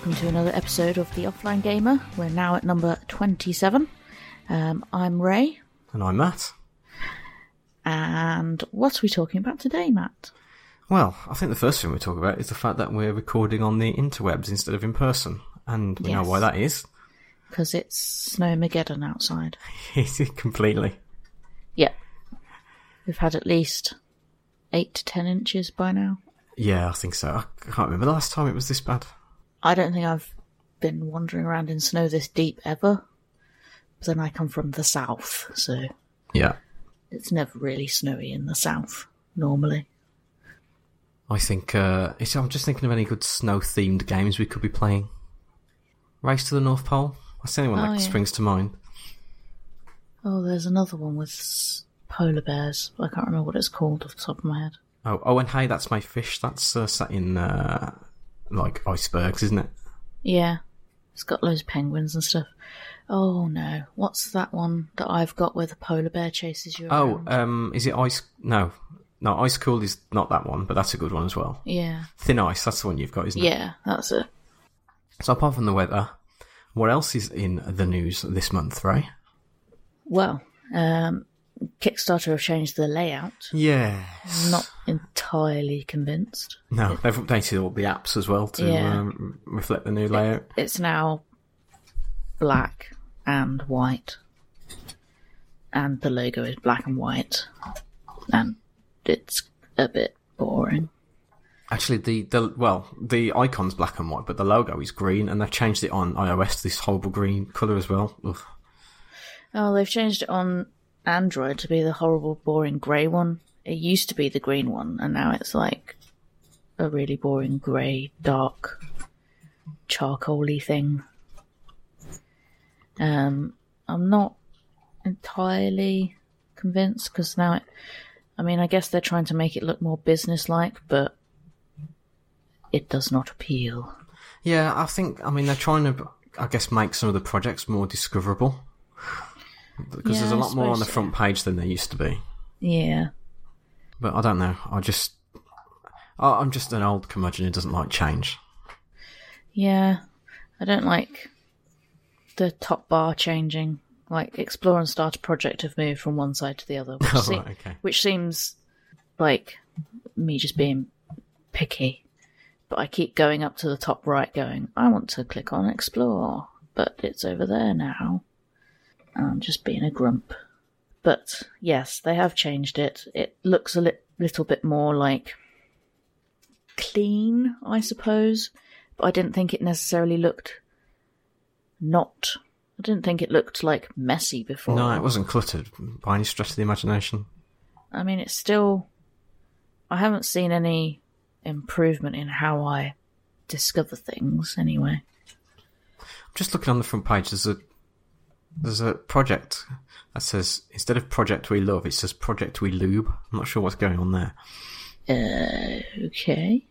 welcome to another episode of The Offline Gamer. We're now at number 27. Um, I'm Ray, And I'm Matt. and what are we talking about today, Matt? Well, I think the first thing we talk about is the fact that we're recording on the interwebs instead of in person. And we know why that is. Because it's Snowmageddon outside. Completely. Yeah. We've had at least 8 to 10 inches by now. Yeah, I think so. I can't remember the last time it was this bad. I don't think I've been wandering around in snow this deep ever. But then I come from the south, so Yeah. it's never really snowy in the south, normally. I think, uh, I'm just thinking of any good snow themed games we could be playing. Race to the North Pole? That's the only one Oh, that yeah. springs to mind. Oh, there's another one with polar bears. I can't remember what it's called off the top of my head. Oh, oh, and hey, that's my fish. That's uh, set in, uh, like icebergs, isn't it? Yeah, it's got loads of penguins and stuff. Oh no, what's that one that I've got where the polar bear chases you Oh, around? um, is it ice? No. No, Ice Cool is not that one, but that's a good one as well. yeah, Thin Ice, that's the one you've got, isn't it? yeah, that's it. So apart from the weather, what else is in the news this month, Ray? Well, um, Kickstarter have changed the layout. Yeah. Not entirely convinced. No, they've updated all the apps as well to Yeah. um, reflect the new layout. It's now black and white, and the logo is black and white, and it's a bit boring. Actually, the, the well, the icon's black and white, but the logo is green, and they've changed it on iOS to this horrible green colour as well. Ugh. Oh, they've changed it on Android to be the horrible, boring grey one. It used to be the green one, and now it's like a really boring grey, dark, charcoaly thing. Um, I'm not entirely convinced because now it. I mean, I guess they're trying to make it look more business-like, but it does not appeal. Yeah, I think. I mean, they're trying to, I guess, make some of the projects more discoverable because Yeah, there's a lot more on the front page than there used to be. Yeah, But I don't know. I just, I- I'm just an old curmudgeon who doesn't like change. Yeah, I don't like the top bar changing. Like Explore and Start a Project have moved from one side to the other, which, Oh, se- right, okay. which seems like me just being picky. But I keep going up to the top right, going, I want to click on Explore, but it's over there now. I'm just being a grump. But yes, they have changed it. It looks a li- little bit more like clean, I suppose. But I didn't think it necessarily looked not. I didn't think it looked like messy before. No, it wasn't cluttered by any stretch of the imagination. I mean, it's still. I haven't seen any improvement in how I discover things, anyway. I'm just looking on the front page. There's a there's a project that says instead of project we love, it says project we lube. I'm not sure what's going on there. Okay.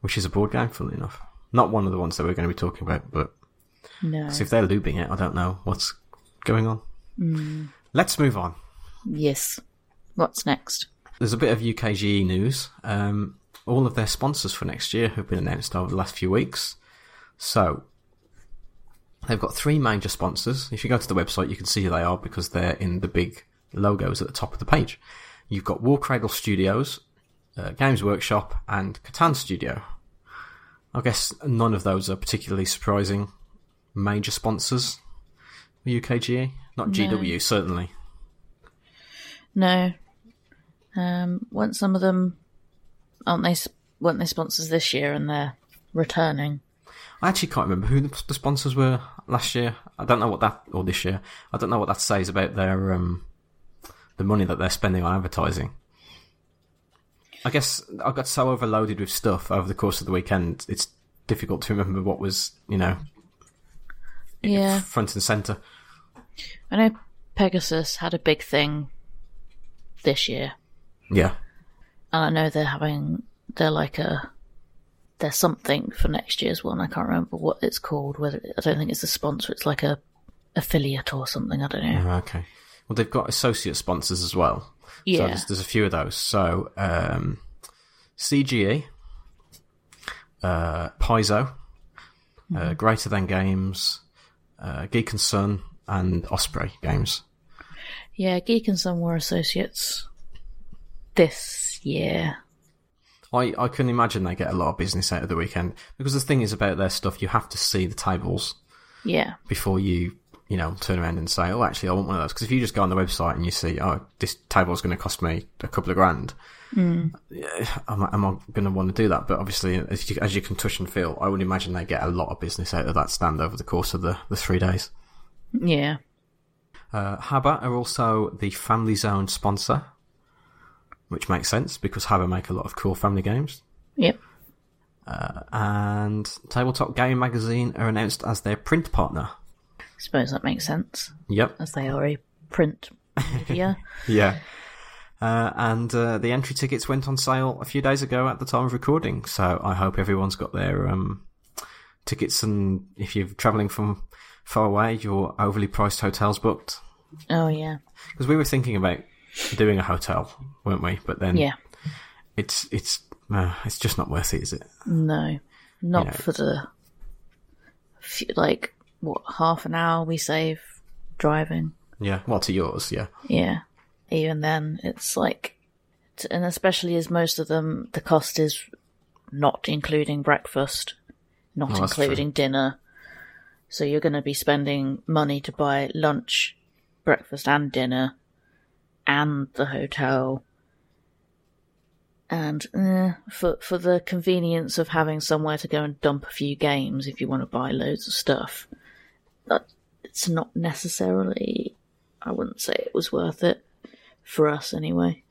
Which is a board game, funnily enough. Not one of the ones that we're going to be talking about, but No. so if they're lubing it, I don't know what's going on. Let's move on. Yes. What's next? There's a bit of UKGE news. Um, all of their sponsors for next year have been announced over the last few weeks. So, they've got three major sponsors. If you go to the website, you can see who they are because they're in the big logos at the top of the page. You've got Warcradle Studios, uh, Games Workshop, and Catan Studio. I guess none of those are particularly surprising major sponsors for UKGE. E. Not GW, certainly. No. Um, weren't some of them. Aren't they? Weren't they sponsors this year and they're returning? I actually can't remember who the sponsors were last year. I don't know what that or this year. I don't know what that says about their um, the money that they're spending on advertising. I guess I got so overloaded with stuff over the course of the weekend. It's difficult to remember what was you know Yeah. front and center. I know Pegasus had a big thing this year. Yeah, And I know they're having. They're like a. There's something for next year's one. I can't remember what it's called. Whether I don't think it's a sponsor. It's like a affiliate or something. I don't know. Oh, okay. Well, they've got associate sponsors as well. So Yeah. there's, there's a few of those. So um, CGE, uh, Paizo, uh, Greater Than Games, uh, Geek and Sun, and Osprey Games. Yeah, Geek and Sun were associates this year. I, I can imagine they get a lot of business out of the weekend because the thing is about their stuff, you have to see the tables Yeah. before you, you know, turn around and say, oh, actually, I want one of those. Because if you just go on the website and you see, oh, this table is going to cost me a couple of grand, yeah, am, I- am I going to want to do that? But obviously, as you, as you can touch and feel, I would imagine they get a lot of business out of that stand over the course of the, the three days. Yeah. Uh, HABA are also the Family Zone sponsor, which makes sense because HABA make a lot of cool family games. Yep. And Tabletop Game Magazine are announced as their print partner. I Suppose that makes sense, Yep. as they are a print media. Yeah. Uh, and uh, the entry tickets went on sale a few days ago at the time of recording, so I hope everyone's got their um, tickets. And if you're travelling from far away, your overly priced hotels booked. oh, yeah. Because we were thinking about doing a hotel, weren't we? But then Yeah. it's it's uh, it's just not worth it, is it? No. Not know, for the. few- Like, what, half an hour we save driving? Yeah. Well, to yours, yeah. Yeah. Even then, it's like, and especially as most of them, the cost is not including breakfast, not Oh, that's true. including dinner. So you're going to be spending money to buy lunch, breakfast, and dinner, and the hotel. And eh, for for the convenience of having somewhere to go and dump a few games if you want to buy loads of stuff, that it's not necessarily. I wouldn't say it was worth it for us anyway.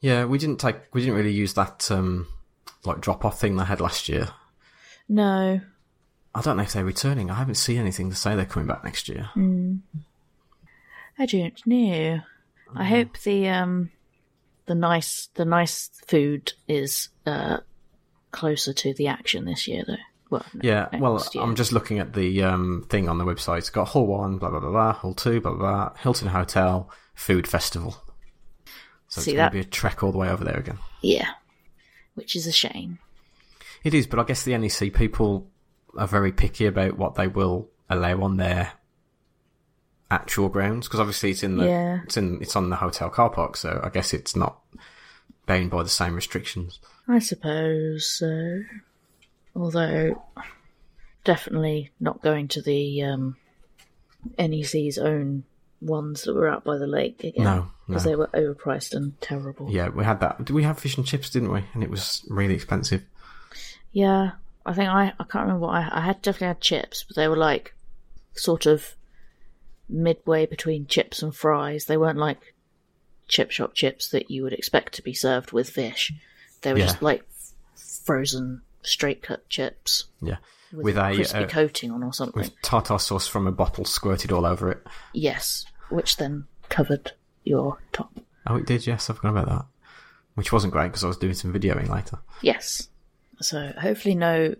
Yeah, we didn't take we didn't really use that um, like drop off thing they had last year. No, I don't know if they're returning. I haven't seen anything to say they're coming back next year. I don't know. I hope the um the nice the nice food is uh closer to the action this year though. Well, no, Yeah, well, year. I'm just looking at the um, thing on the website. It's got Hull 1, blah, blah, blah, blah, Hull 2, blah, blah, blah, Hilton Hotel, Food Festival. So See it's going to be a trek all the way over there again. yeah, which is a shame. It is, but I guess the NEC people are very picky about what they will allow on their actual grounds because obviously it's in the Yeah. it's in it's on the hotel car park, so I guess it's not bound by the same restrictions. I suppose so. Although, definitely not going to the um, NEC's own ones that were out by the lake again. No, Because no. they were overpriced and terrible. Yeah, we had that. Did we have fish and chips? Didn't we? And it was really expensive. Yeah, I think I I can't remember what I I had definitely had chips, but they were like sort of midway between chips and fries. They weren't like chip shop chips that you would expect to be served with fish. They were Yeah. just like frozen straight cut chips Yeah, with, with, a a crispy uh, coating on or something. with tartar sauce from a bottle squirted all over it. Yes, which then covered your top. Oh, it did. Yes, I forgot about that. Which wasn't great because I was doing some videoing later. Yes. So hopefully no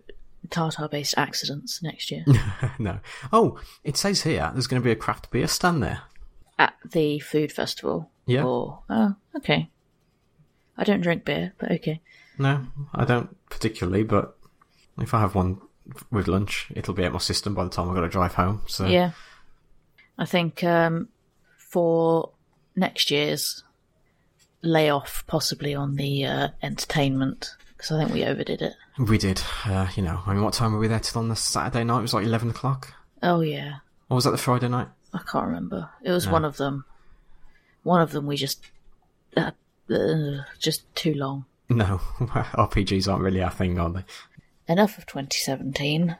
tartar based accidents next year no. Oh, it says here there's going to be a craft beer stand there. at the food festival. Yeah. Or oh, okay. I don't drink beer, but okay. No, I don't particularly, but if I have one with lunch, it'll be out my system by the time I've got to drive home. So Yeah. I think um, for next year's layoff, possibly on the uh, entertainment, because I think we overdid it. We did. Uh, you know, I mean, what time were we there till on the Saturday night? It was like 11 o'clock. Oh, yeah. Or was that the Friday night? I can't remember. It was one of them. One of them we just. Uh, uh, just too long. No, RPGs aren't really our thing, are they? Enough of 2017.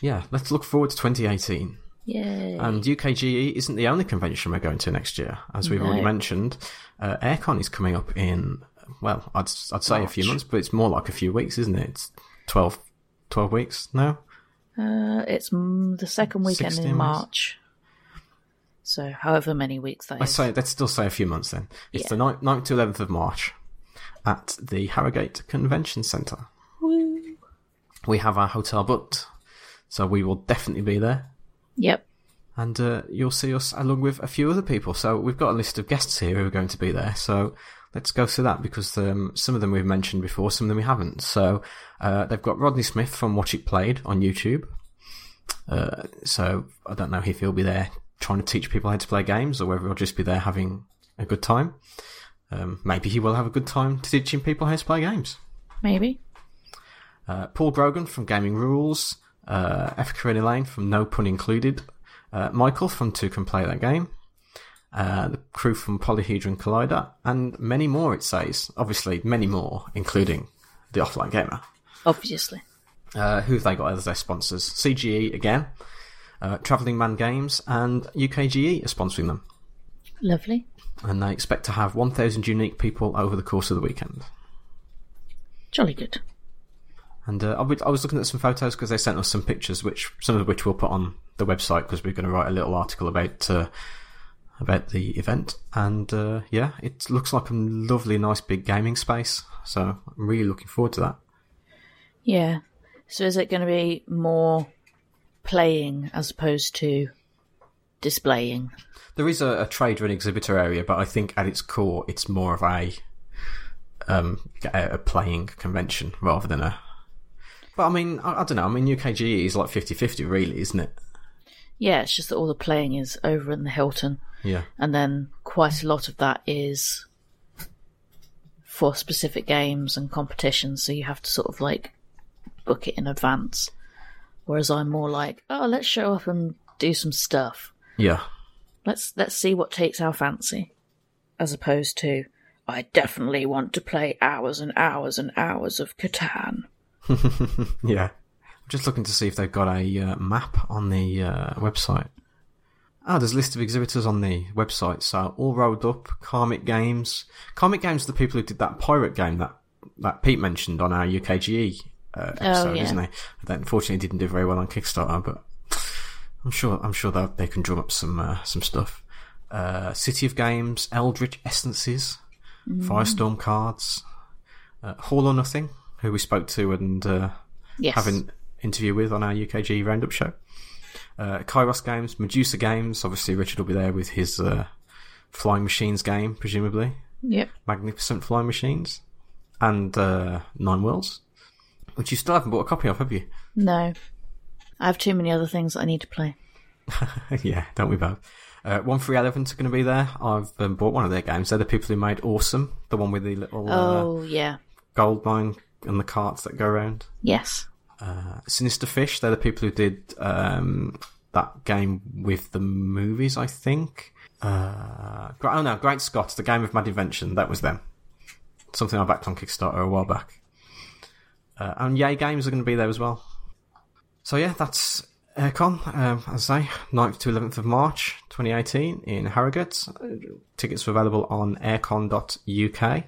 Yeah, let's look forward to 2018. Yay. And UKGE isn't the only convention we're going to next year. As we've already mentioned, uh, Airecon is coming up in, well, I'd, I'd say a few months, but it's more like a few weeks, isn't it? It's 12, 12 weeks? No? Uh, it's the second weekend 16 in weeks. March. So, however many weeks that Let's is. say, let's still say a few months then. It's Yeah. the 9th, 9th to 11th of March at the Harrogate Convention Centre. Woo. We have our hotel booked, so we will definitely be there. Yep. and uh, you'll see us along with a few other people. So we've got a list of guests here who are going to be there. So let's go through that because um, some of them we've mentioned before, some of them we haven't. So uh, they've got Rodney Smith from Watch It Played on YouTube. Uh, so I don't know if he'll be there trying to teach people how to play games or whether he'll just be there having a good time. Um, maybe he will have a good time teaching people how to play games. Maybe. Uh, Paul Grogan from Gaming Rules, uh, F. Corelli Lane from No Pun Included, uh, Michael from Two Can Play That Game, uh, the crew from Polyhedron Collider, and many more, it says. Obviously, many more, including the Offline Gamer. Obviously. Uh, who have they got as their sponsors? CGE again, uh, Travelling Man Games, and UKGE are sponsoring them. Lovely. And they expect to have 1,000 unique people over the course of the weekend. Jolly good. And uh, I, was looking at some photos because they sent us some pictures, which some of which we'll put on the website because we're going to write a little article about uh, about the event. And uh, yeah, it looks like a lovely, nice big gaming space. So I'm really looking forward to that. Yeah. So is it going to be more playing as opposed to displaying? There is a, a trader and exhibitor area, but I think at its core, it's more of a um, a, playing convention rather than a. But I mean, I, I don't know. I mean, UKGE is like 50-50 really, isn't it? Yeah, it's just that all the playing is over in the Hilton, Yeah. and then quite a lot of that is for specific games and competitions, so you have to sort of like book it in advance. Whereas I'm more like, oh, let's show up and do some stuff. Yeah. Let's let's see what takes our fancy, as opposed to I definitely want to play hours and hours and hours of Catan. Yeah. Just looking to see if they've got a uh, map on the uh, website. Oh, there's a list of exhibitors on the website. So all rolled up. Karmic Games. Karmic Games are the people who did that pirate game that that Pete mentioned on our UKGE uh, episode, yeah. isn't they? That unfortunately didn't do very well on Kickstarter, but I'm sure I'm sure that they can drum up some uh, some stuff. Uh, City of Games, Eldritch Essences, Firestorm Cards, uh, Hall or Nothing, who we spoke to and uh, Yes. have an interview with on our UKG Roundup show. Uh, Kairos Games, Medusa Games. Obviously, Richard will be there with his uh, Flying Machines game, presumably. Yep. Magnificent Flying Machines. And uh, Nine Worlds, which you still haven't bought a copy of, have you? No. I have too many other things that I need to play. yeah, don't we both? Uh, one Free Elephant are going to be there. I've um, bought one of their games. They're the people who made Awesome, the one with the little uh, Oh, yeah. gold mine and the carts that go around. Yes. Uh, Sinister Fish, they're the people who did um, that game with the movies, I think. Uh, oh no, Great Scott, the game of Mad Invention, that was them. Something I backed on Kickstarter a while back. Uh, and Yay Games are going to be there as well. So yeah, that's Airecon, um, as I say, 9th to 11th of March 2018 in Harrogate. Tickets are available on airecon.uk.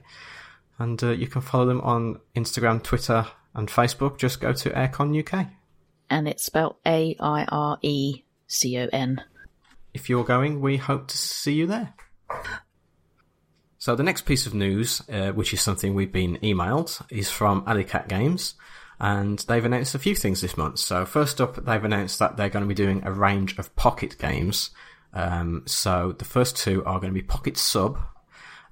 And uh, you can follow them on Instagram, Twitter, and Facebook. Just go to Airecon UK. And it's spelled A I R E C O N. If you're going, we hope to see you there. So the next piece of news, uh, which is something we've been emailed, is from Alley Cat Games, and they've announced a few things this month. So first up, they've announced that they're going to be doing a range of pocket games. Um, so the first two are going to be Pocket Sub,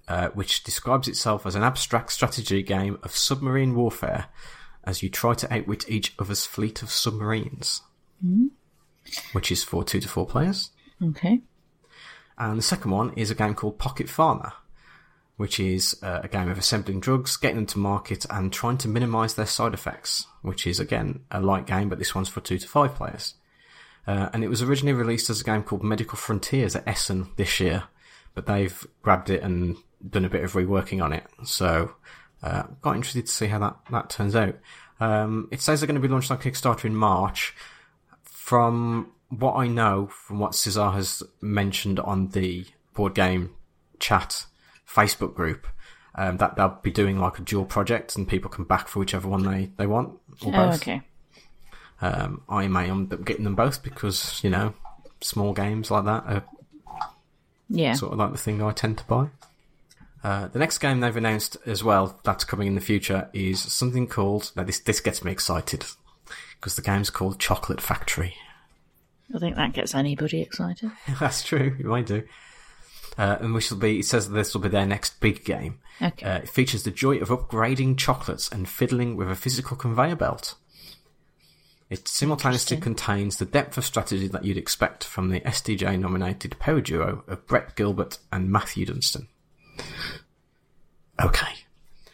uh, which describes itself as an abstract strategy game of submarine warfare, as you try to outwit each other's fleet of submarines, which is for two to four players. Okay. And the second one is a game called Pocket Pharma, which is uh, a game of assembling drugs, getting them to market, and trying to minimise their side effects, which is again a light game, but this one's for two to five players. Uh, and it was originally released as a game called Medical Frontiers at Essen this year, but they've grabbed it and done a bit of reworking on it. So, uh, I'm quite interested to see how that, that turns out. Um, it says they're going to be launched on Kickstarter in March. From what I know, from what Caezar has mentioned on the board game chat Facebook group, um, that they'll be doing like a dual project and people can back for whichever one they, they want or Oh, both. okay. Um, I may end up getting them both because, you know, small games like that are Yeah. sort of like the thing I tend to buy. Uh, the next game they've announced as well that's coming in the future is something called. Now this this gets me excited because the game's called Chocolate Factory. I think that gets anybody excited. That's true. You might do. Uh, and which will be, it says this will be their next big game. Okay. Uh, it features the joy of upgrading chocolates and fiddling with a physical conveyor belt. It simultaneously contains the depth of strategy that you'd expect from the SDJ nominated power duo of Brett Gilbert and Matthew Dunstan. Okay.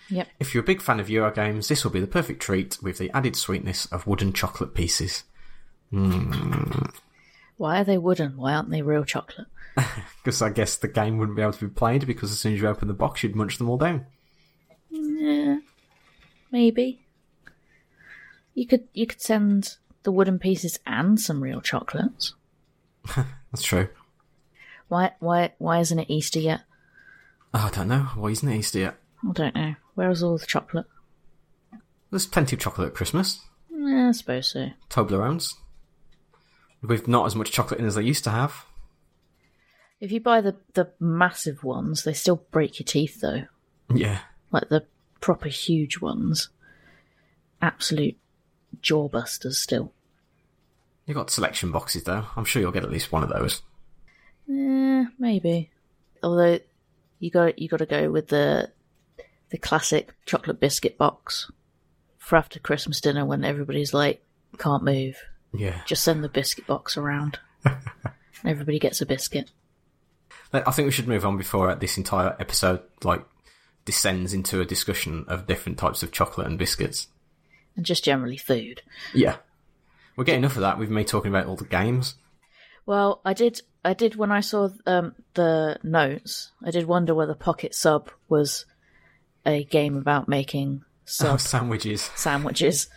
Yep. If you're a big fan of Euro games, this will be the perfect treat with the added sweetness of wooden chocolate pieces. Hmm. Why are they wooden? Why aren't they real chocolate? Because I guess the game wouldn't be able to be played because as soon as you open the box, you'd munch them all down. Yeah, maybe. You could you could send the wooden pieces and some real chocolates. That's true. Why why why isn't it Easter yet? Oh, I don't know. Why isn't it Easter yet? I don't know. Where's all the chocolate? There's plenty of chocolate at Christmas. Yeah, I suppose so. Toblerones. With not as much chocolate in as they used to have. If you buy the the massive ones, they still break your teeth though. Yeah. Like the proper huge ones. Absolute jawbusters still. You've got selection boxes though. I'm sure you'll get at least one of those. Yeah, maybe. Although you got you got to go with the the classic chocolate biscuit box for after Christmas dinner when everybody's like can't move. Yeah. Just send the biscuit box around. Everybody gets a biscuit. I think we should move on before this entire episode like descends into a discussion of different types of chocolate and biscuits. And just generally food. Yeah. we're getting enough of that with me talking about all the games. Well, I did. I did when I saw um, the notes. I did wonder whether Pocket Sub was a game about making Oh, sandwiches. sandwiches.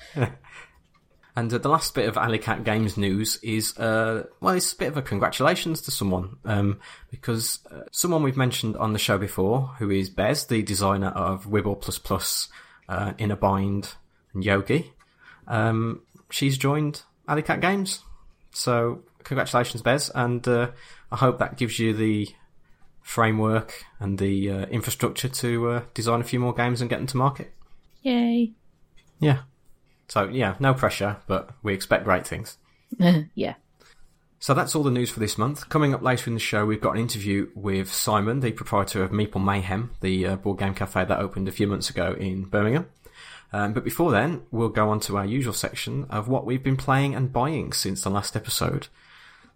And uh, the last bit of Alley Cat Games news is, uh, well, it's a bit of a congratulations to someone, um, because uh, someone we've mentioned on the show before, who is Bez, the designer of Wibbell Plus Plus, uh, Inner Bind, and Yogi, um, she's joined Alley Cat Games. So, congratulations, Bez, and uh, I hope that gives you the framework and the uh, infrastructure to uh, design a few more games and get them to market. Yay! Yeah. So, yeah, no pressure, but we expect great things. yeah. So that's all the news for this month. Coming up later in the show, we've got an interview with Simon, the proprietor of Meeple Mayhem, the uh, board game cafe that opened a few months ago in Birmingham. Um, but before then, we'll go on to our usual section of what we've been playing and buying since the last episode.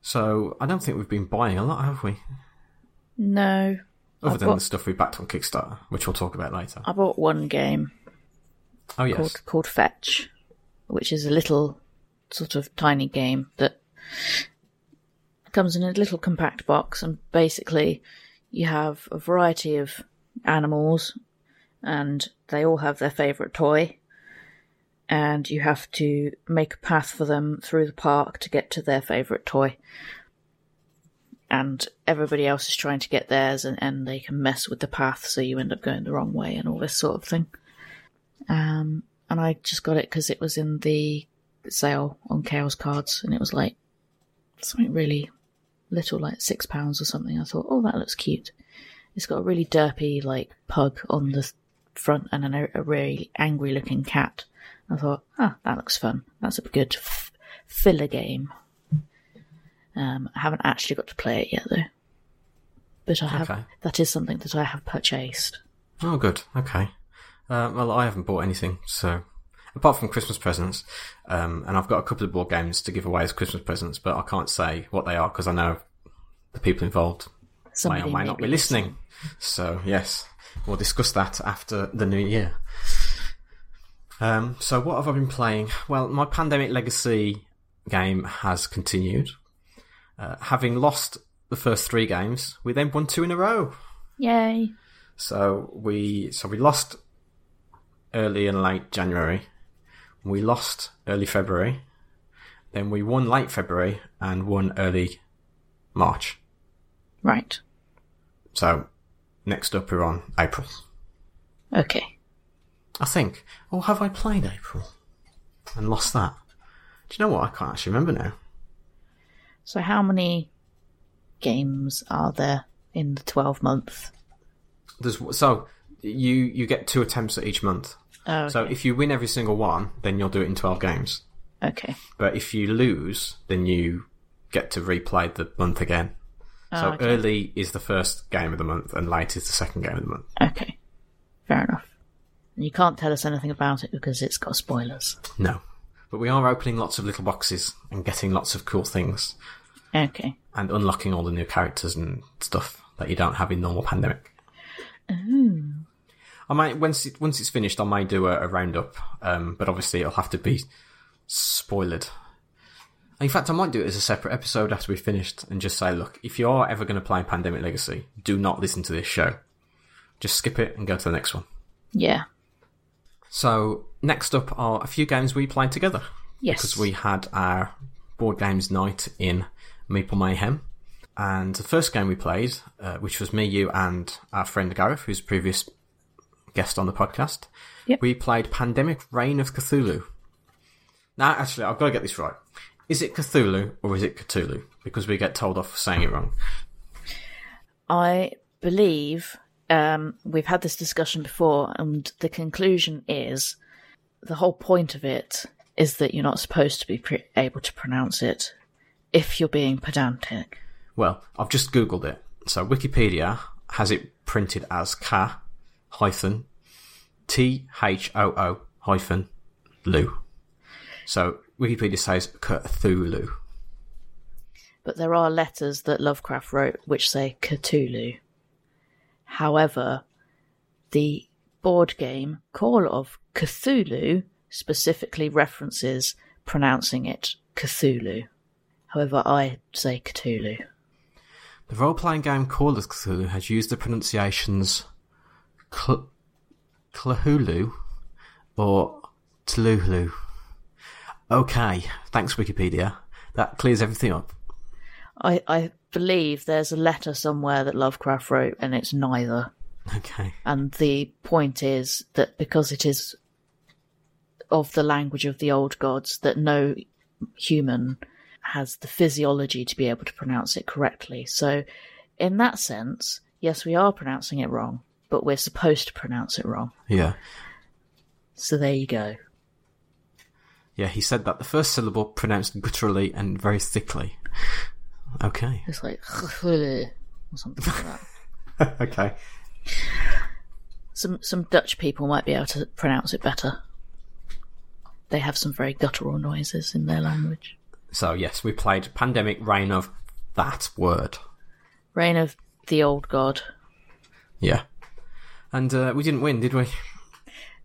So I don't think we've been buying a lot, have we? No, Other I've than got- the stuff we backed on Kickstarter, which we'll talk about later. I bought one game Oh yes, called called Fetch, which is a little sort of tiny game that comes in a little compact box, and basically you have a variety of animals, and they all have their favourite toy, and you have to make a path for them through the park to get to their favourite toy. And everybody else is trying to get theirs, and, and they can mess with the path, so you end up going the wrong way, and all this sort of thing. Um, and I just got it because it was in the sale on Chaos Cards, and it was like something really little, like six pounds or something. I thought, oh, that looks cute. It's got a really derpy like pug on the front and an, a really angry looking cat. I thought, ah, that looks fun. That's a good f- filler game. Um, I haven't actually got to play it yet though, but I have. Okay. That is something that I have purchased. Oh, good. Okay. Uh, well, I haven't bought anything, so apart from Christmas presents, um, and I've got a couple of board games to give away as Christmas presents, but I can't say what they are because I know the people involved may or may not be listening. So yes, we'll discuss that after the new year. Um, so what have I been playing? Well, my Pandemic Legacy game has continued. Uh, having lost the first three games, we then won two in a row. Yay! So we so we lost early and late January. We lost early February. Then we won late February and won early March. Right. So next up we're on April. Okay. I think. Or have I played April? And lost that? Do you know what? I can't actually remember now. So, how many games are there in the 12 month? There's so you you get two attempts at each month. Oh, So if you win every single one, then you'll do it in twelve games. okay. But if you lose, then you get to replay the month again. Oh, so Oh, okay. early is the first game of the month, and late is the second game of the month. Okay, fair enough. And you can't tell us anything about it because it's got spoilers. No, but we are opening lots of little boxes and getting lots of cool things, Okay. and unlocking all the new characters and stuff that you don't have in normal pandemic. I might once it, once it's finished, I might do a, a roundup, um, but obviously it'll have to be spoiled. In fact, I might do it as a separate episode after we've finished and just say, look, if you are ever going to play Pandemic Legacy, do not listen to this show. Just skip it and go to the next one. Yeah. So next up are a few games we played together Yes. because we had our board games night in Meeple Mayhem. And the first game we played, uh, which was me, you, and our friend Gareth, who's a previous guest on the podcast, Yep. we played Pandemic Reign of Cthulhu. Now, actually, I've got to get this right. Is it Cthulhu or is it Cthulhu? Because we get told off for saying it wrong. I believe um, we've had this discussion before, and the conclusion is the whole point of it is that you're not supposed to be pre- able to pronounce it if you're being pedantic. Well, I've just googled it. So Wikipedia has it printed as K hyphen T H O O hyphen Lu. So Wikipedia says Cthulhu. But there are letters that Lovecraft wrote which say Cthulhu. However, the board game Call of Cthulhu specifically references pronouncing it Cthulhu. However, I say Cthulhu. The role-playing game Call of Cthulhu has used the pronunciations Cl- or Tluhlu. Okay, thanks Wikipedia. That clears everything up. I, I believe there's a letter somewhere that Lovecraft wrote, and it's neither. Okay. And the point is that because it is of the language of the old gods, that no human has the physiology to be able to pronounce it correctly. So, in that sense, yes, we are pronouncing it wrong, but we're supposed to pronounce it wrong. Yeah. So there you go. Yeah, he said that the first syllable pronounced gutturally and very thickly. Okay. It's like or something like that. okay. Some some Dutch people might be able to pronounce it better. They have some very guttural noises in their language. So yes, we played Pandemic Reign of that word. Reign of the old god. Yeah. And uh, we didn't win, did we?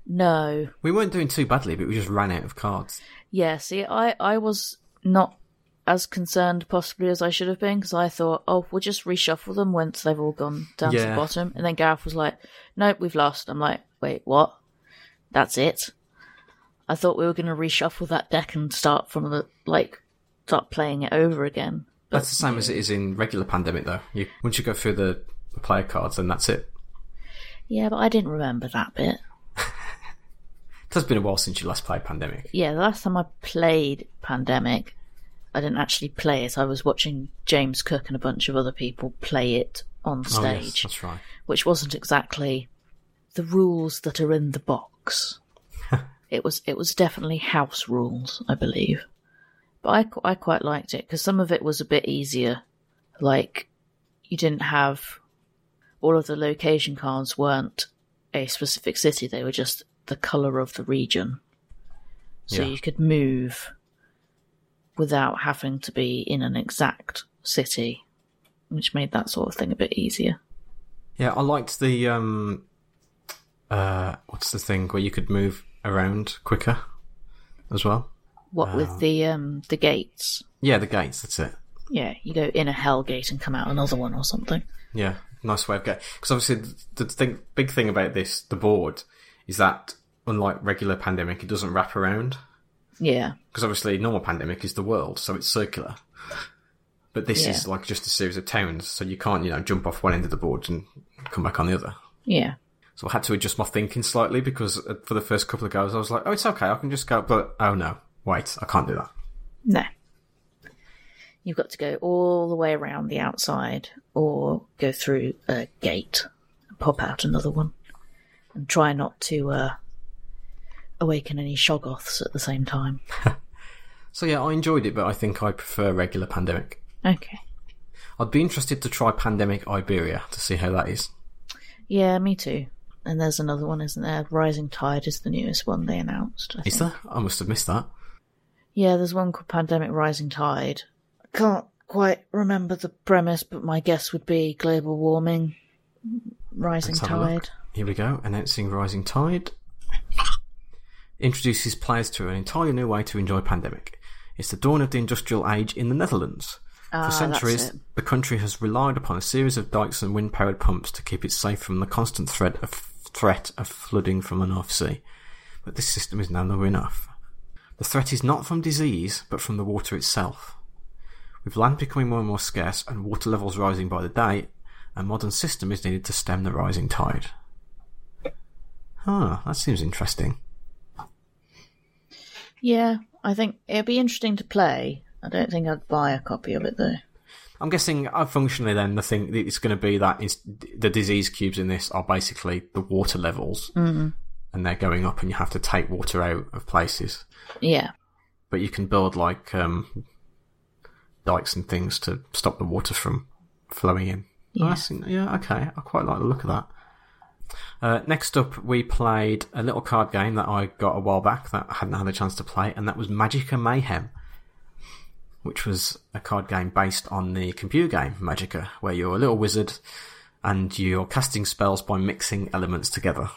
No. We weren't doing too badly, but we just ran out of cards. Yeah, see, I, I was not as concerned possibly as I should have been because I thought, oh, we'll just reshuffle them once they've all gone down to the bottom. And then Gareth was like, nope, we've lost. I'm like, wait, what? That's it? I thought we were going to reshuffle that deck and start from the, like, start playing it over again. But That's the same as it is in regular Pandemic, though. You once you go through the, the player cards, then that's it. yeah, but I didn't remember that bit. It has been a while since you last played Pandemic. Yeah, the last time I played Pandemic, I didn't actually play it. I was watching James Cook and a bunch of other people play it on Oh, yes, stage, that's right. which wasn't exactly the rules that are in the box. it was it was definitely house rules, I believe. But I I quite liked it because some of it was a bit easier. Like you didn't have all of the location cards weren't a specific city; they were just the color of the region. So Yeah. you could move without having to be in an exact city, which made that sort of thing a bit easier. Yeah, I liked the um, uh, what's the thing where you could move around quicker as well? What with the um the gates? Yeah, the gates. That's it. Yeah, you go in a hell gate and come out another one or something. Yeah, nice way of getting. Because obviously, the, the thing, big thing about this, the board, is that unlike regular pandemic, it doesn't wrap around. Yeah, Because obviously, normal pandemic is the world, so it's circular. But this Yeah. is like just a series of towns, so you can't, you know, jump off one end of the board and come back on the other. yeah, So I had to adjust my thinking slightly because uh, for the first couple of goes, I was like, "Oh, it's okay, I can just go." But oh no, wait, I can't do that. no. You've got to go all the way around the outside, or go through a gate and pop out another one, and try not to uh, awaken any shoggoths at the same time. So yeah, I enjoyed it, but I think I prefer regular Pandemic. Okay. I'd be interested to try Pandemic Iberia to see how that is. Yeah, me too. And there's another one, isn't there? Rising Tide is the newest one they announced. I Is think. there? I must have missed that. Yeah, there's one called Pandemic Rising Tide. I can't quite remember the premise, but my guess would be global warming, rising Let's have a look. tide. Here we go. Announcing Rising Tide. Introduces players to an entirely new way to enjoy Pandemic. It's the dawn of the industrial age in the Netherlands. Ah, For centuries, the country has relied upon a series of dikes and wind-powered pumps to keep it safe from the constant threat of threat of flooding from the North Sea. But this system is no longer enough. The threat is not from disease, but from the water itself. With land becoming more and more scarce and water levels rising by the day, a modern system is needed to stem the rising tide. Huh, that seems interesting. Yeah, I think it'd be interesting to play. I don't think I'd buy a copy of it though. I'm guessing uh, functionally then the thing it's going to be that is the disease cubes in this are basically the water levels. And they're going up and you have to take water out of places. Yeah, but you can build like um, dikes and things to stop the water from flowing in. Oh, Yeah. that's- yeah okay. I quite like the look of that uh, next up we played a little card game that I got a while back that I hadn't had a chance to play and that was Magicka Mayhem which was a card game based on the computer game Magicka, where you're a little wizard and you're casting spells by mixing elements together.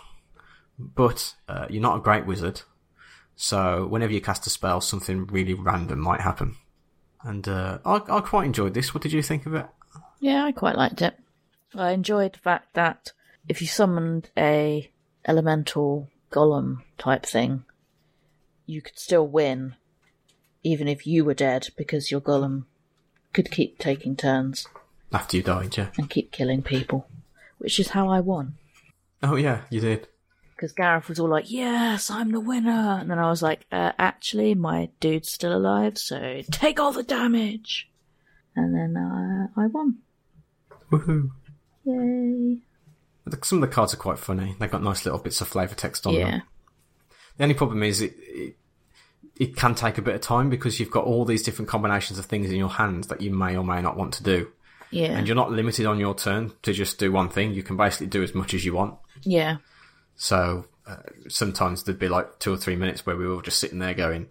But uh, you're not a great wizard, so whenever you cast a spell, something really random might happen. And uh, I, I quite enjoyed this. What did you think of it? yeah, I quite liked it. I enjoyed the fact that if you summoned a elemental golem type thing, you could still win, even if you were dead, because your golem could keep taking turns After you died, yeah. and keep killing people, which is how I won. Oh yeah, you did. Because Gareth was all like, "Yes, I'm the winner," and then I was like, uh, "Actually, my dude's still alive, so take all the damage." And then uh, I won. Woohoo! Yay! Some of the cards are quite funny. They've got nice little bits of flavour text on them. Yeah, The only problem is it, it it can take a bit of time because you've got all these different combinations of things in your hands that you may or may not want to do, yeah, and you're not limited on your turn to just do one thing. You can basically do as much as you want. yeah, So uh, sometimes there'd be like two or three minutes where we were just sitting there going,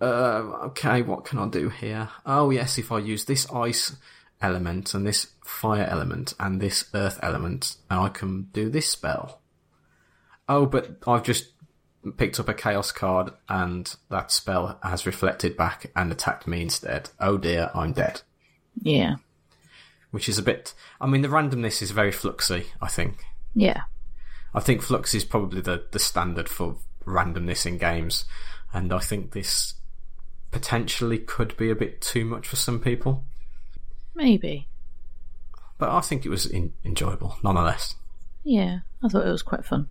uh, "Okay, what can I do here? Oh yes, if I use this ice element and this fire element and this earth element, and I can do this spell." Oh, but I've just picked up a chaos card and that spell has reflected back and attacked me instead. Oh dear, I'm dead. yeah, Which is a bit. I mean, the randomness is very fluxy. I think. yeah, I think Fluxx is probably the, the standard for randomness in games, and I think this potentially could be a bit too much for some people. Maybe. But I think it was in, enjoyable, nonetheless. Yeah, I thought it was quite fun.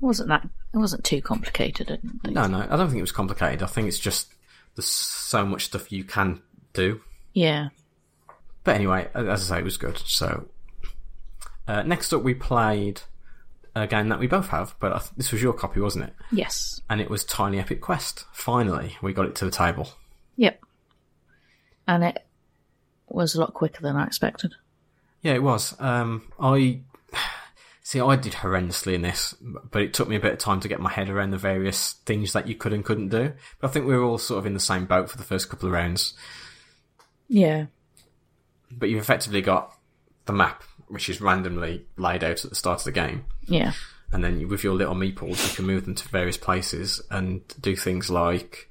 It wasn't that. It wasn't too complicated. I didn't think. No, no, I don't think it was complicated. I think it's just there's so much stuff you can do. Yeah, But anyway, as I say, it was good. So uh, next up, we played a game that we both have, but th- this was your copy, wasn't it? yes, And it was Tiny Epic Quest. Finally, we got it to the table. yep. And it was a lot quicker than I expected. Yeah, it was. Um, I see. I did horrendously in this, but it took me a bit of time to get my head around the various things that you could and couldn't do. But I think we were all sort of in the same boat for the first couple of rounds. Yeah, But you've effectively got the map, which is randomly laid out at the start of the game, yeah, and then with your little meeples, you can move them to various places and do things like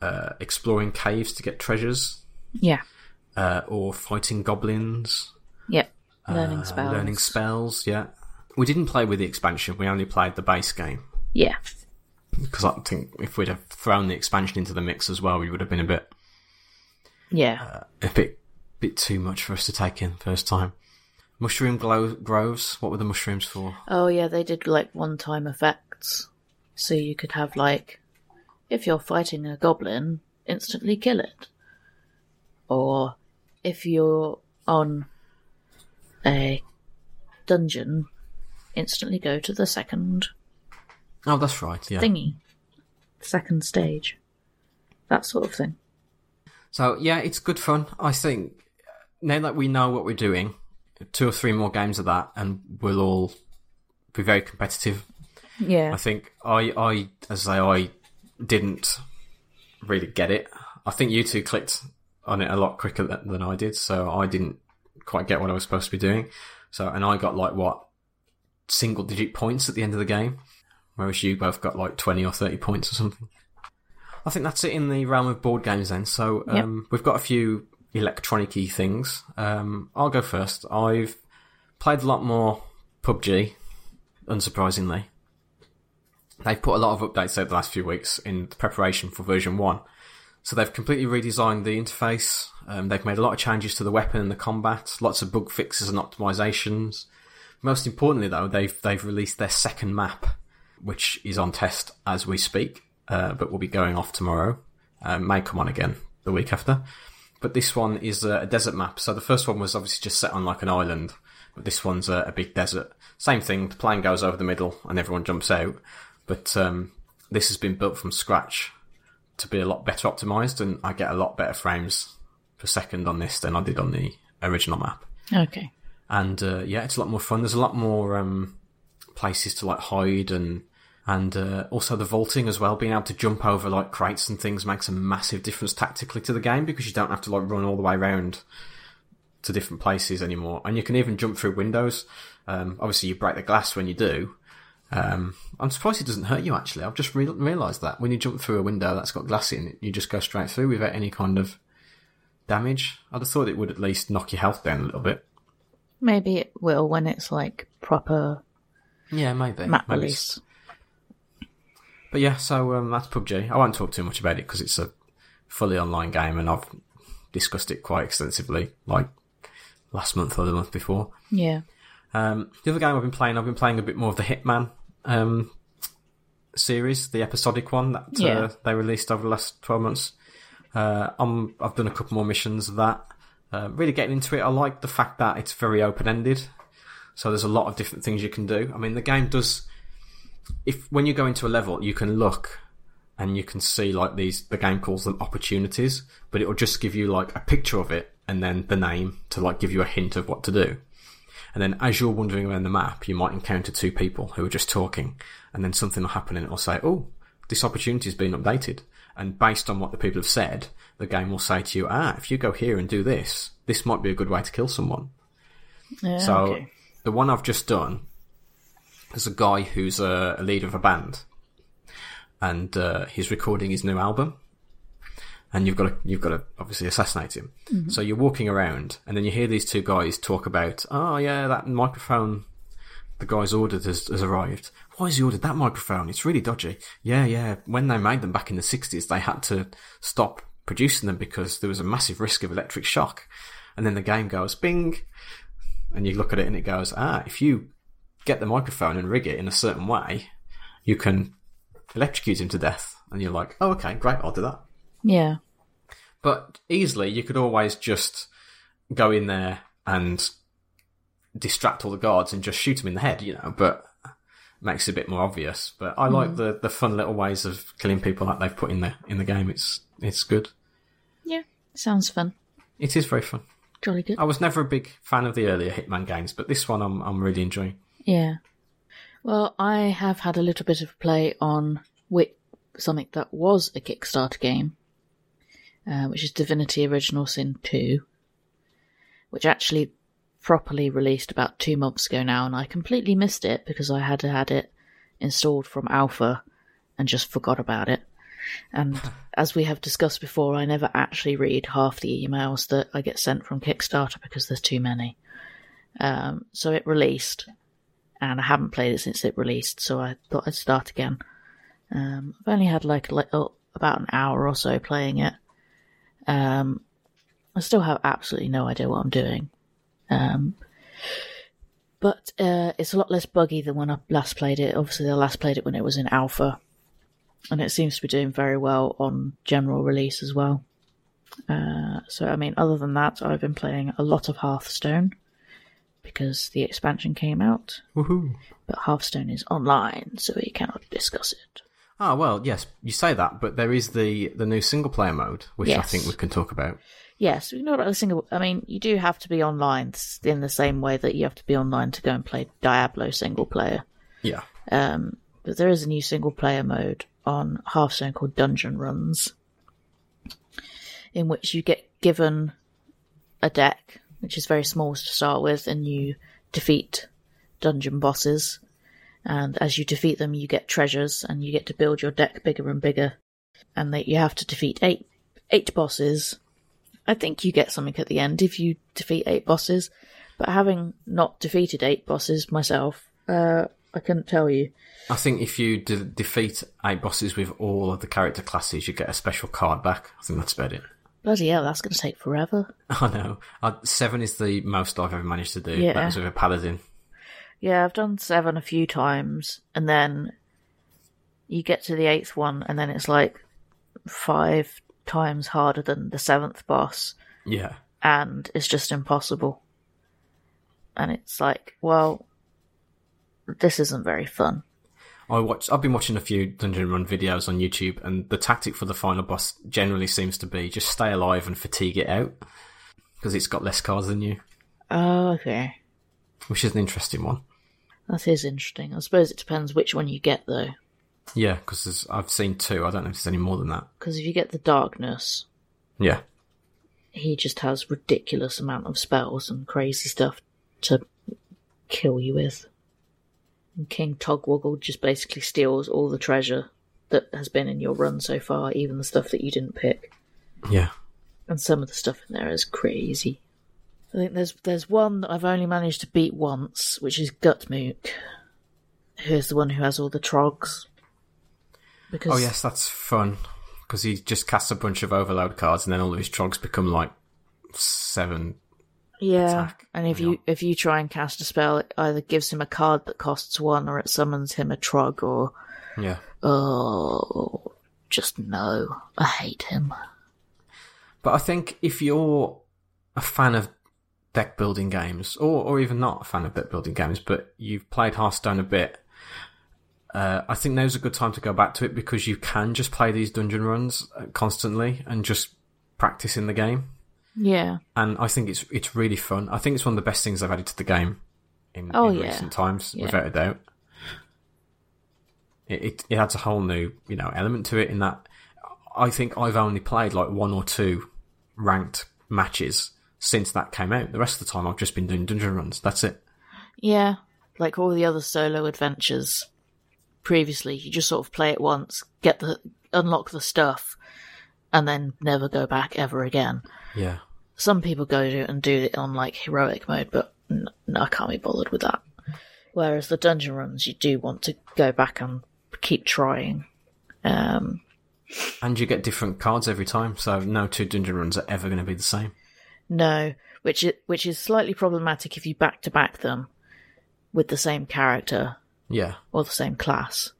uh, exploring caves to get treasures, yeah, uh, or fighting goblins. yep. Learning uh, spells. Learning spells, yeah. We didn't play with the expansion. We only played the base game Yeah, because I think if we'd have thrown the expansion into the mix as well, we would have been a bit yeah, a bit bit too much for us to take in first time. Mushroom glow- groves. What were the mushrooms for? Oh yeah, they did like one-time effects, so you could have like, if you're fighting a goblin, instantly kill it, or if you're on a dungeon, instantly go to the second Oh, that's right. Yeah. thingy, second stage. that sort of thing. So yeah, it's good fun. I think now that we know what we're doing, two or three more games of that, and we'll all be very competitive. Yeah. I think I, I, as I say, I didn't really get it. I think you two clicked on it a lot quicker than, than I did, so I didn't quite get what I was supposed to be doing. So, and I got like what single digit points at the end of the game, whereas you both got like twenty or thirty points or something. I think that's it in the realm of board games then. So um, we've got a few electronic things. Um, I'll go first. I've played a lot more PUBG, unsurprisingly. They've put a lot of updates over the last few weeks in preparation for version 1. So they've completely redesigned the interface. Um, they've made a lot of changes to the weapon and the combat, lots of bug fixes and optimizations. Most importantly, though, they've they've released their second map, which is on test as we speak, uh, but will be going off tomorrow. Uh, may come on again the week after. But this one is a, desert map. So the first one was obviously just set on like an island, but this one's a, a big desert. Same thing. The plane goes over the middle and everyone jumps out. But um, this has been built from scratch to be a lot better optimized, and I get a lot better frames per second on this than I did on the original map. Okay. And uh, yeah, it's a lot more fun. There's a lot more um, places to like hide and and uh, also the vaulting as well. Being able to jump over like crates and things makes a massive difference tactically to the game because you don't have to like run all the way around to different places anymore. And you can even jump through windows. Um, obviously, you break the glass when you do. Um, I'm surprised it doesn't hurt you actually. I've just re- realised that when you jump through a window that's got glass in it, you just go straight through without any kind of damage. I'd have thought it would at least knock your health down a little bit. Maybe it will when it's like proper Yeah, maybe. map Maybe release. But yeah, so um, that's PUBG. I won't talk too much about it because it's a fully online game and I've discussed it quite extensively, like last month or the month before. Yeah. Um, the other game I've been playing, I've been playing a bit more of the Hitman um, series, the episodic one that Yeah. uh, they released over the last 12 months. Uh, I'm, I've done a couple more missions of that. Uh, really getting into it. I like the fact that it's very open ended. So there's a lot of different things you can do. I mean, the game does. If when you go into a level, you can look and you can see like these. The game calls them opportunities, but it will just give you like a picture of it and then the name to like give you a hint of what to do. And then as you're wandering around the map, you might encounter two people who are just talking, and then something will happen and it'll say, "Oh, this opportunity has been updated." And based on what the people have said, the game will say to you, "Ah, if you go here and do this, this might be a good way to kill someone." Yeah, So okay. the one I've just done is a guy who's a, a leader of a band, and uh, he's recording his new album. And you've got to you've got to obviously assassinate him. So you're walking around, and then you hear these two guys talk about, "Oh yeah, that microphone the guy's ordered has, has arrived. Why has he ordered that microphone? It's really dodgy. Yeah, yeah. When they made them back in the 60s, they had to stop producing them because there was a massive risk of electric shock. And then the game goes, bing. And you look at it and it goes, ah, if you get the microphone and rig it in a certain way, you can electrocute him to death. And you're like, oh, okay, great, I'll do that. Yeah. But easily, you could always just go in there and distract all the guards and just shoot them in the head, you know, but makes it a bit more obvious. But I like mm. the, the fun little ways of killing people that they've put in the in the game. It's it's good. Yeah. Sounds fun. It is very fun. Jolly good. I was never a big fan of the earlier Hitman games, but this one I'm I'm really enjoying. Yeah. Well, I have had a little bit of play on wi- something that was a Kickstarter game, uh, which is Divinity Original Sin 2, which actually properly released about two months ago now, and I completely missed it because I had had it installed from Alpha and just forgot about it. And as we have discussed before, I never actually read half the emails that I get sent from Kickstarter because there's too many. Um, so it released, and I haven't played it since it released, so I thought I'd start again. Um, I've only had like a little, about an hour or so playing it. Um, I still have absolutely no idea what I'm doing. Um, but uh, it's a lot less buggy than when I last played it. Obviously, I last played it when it was in alpha, and it seems to be doing very well on general release as well. Uh, so, I mean, other than that, I've been playing a lot of Hearthstone because the expansion came out, Woohoo! but Hearthstone is online, so we cannot discuss it. Ah, well, yes, you say that, but there is the the new single player mode, which I think we can talk about. Yes, we know about the single. I mean, you do have to be online in the same way that you have to be online to go and play Diablo single player. Yeah. Um, but there is a new single player mode on Hearthstone called Dungeon Runs, in which you get given a deck, which is very small to start with, and you defeat dungeon bosses. And as you defeat them, you get treasures, and you get to build your deck bigger and bigger. And that you have to defeat eight eight bosses. I think you get something at the end if you defeat eight bosses. But having not defeated eight bosses myself, uh, I couldn't tell you. I think if you de- defeat eight bosses with all of the character classes, you get a special card back. I think that's about it. Bloody hell, that's going to take forever. I know. Uh, seven is the most I've ever managed to do. Yeah. That was with a paladin. Yeah, I've done seven a few times, and then you get to the eighth one, and then it's like five times harder than the seventh boss, Yeah. and it's just impossible. And it's like, well, this isn't very fun. I watch. I've been watching a few dungeon run videos on YouTube, and the tactic for the final boss generally seems to be just stay alive and fatigue it out because it's got less cards than you, Oh, okay. which is an interesting one. That is interesting. I suppose it depends which one you get, though. Yeah, because I've seen two. I don't know if there's any more than that. Because if you get the darkness, Yeah, he just has ridiculous amount of spells and crazy stuff to kill you with. And King Togwaggle just basically steals all the treasure that has been in your run so far, even the stuff that you didn't pick. yeah. And some of the stuff in there is crazy. I think there's there's one that I've only managed to beat once, which is Gutmook, who's the one who has all the trogs. Oh, because Oh yes, that's fun because he just casts a bunch of overload cards, and then all of his trogs become like seven. Yeah, attack, and if you you know. if you try and cast a spell, it either gives him a card that costs one, or it summons him a trog, or Yeah, oh, just no. I hate him. but I think if you're a fan of deck building games, or or even not a fan of deck building games, but you've played Hearthstone a bit. Uh, I think now's a good time to go back to it because you can just play these dungeon runs uh, constantly and just practice in the game. Yeah, and I think it's it's really fun. I think it's one of the best things they've added to the game in, Oh, in yeah. recent times, Yeah. without a doubt. It, it it adds a whole new you know element to it. In that, I think I've only played like one or two ranked matches since that came out. The rest of the time, I've just been doing dungeon runs. That's it. yeah. Like all the other solo adventures. Previously, you just sort of play it once, get the unlock the stuff, and then never go back ever again. Yeah, Some people go to and do it on like heroic mode, but no, I can't be bothered with that. Whereas the dungeon runs, you do want to go back and keep trying. Um, and you get different cards every time, so no two dungeon runs are ever going to be the same. No, which is, which is slightly problematic if you back to back them with the same character Yeah, or the same class.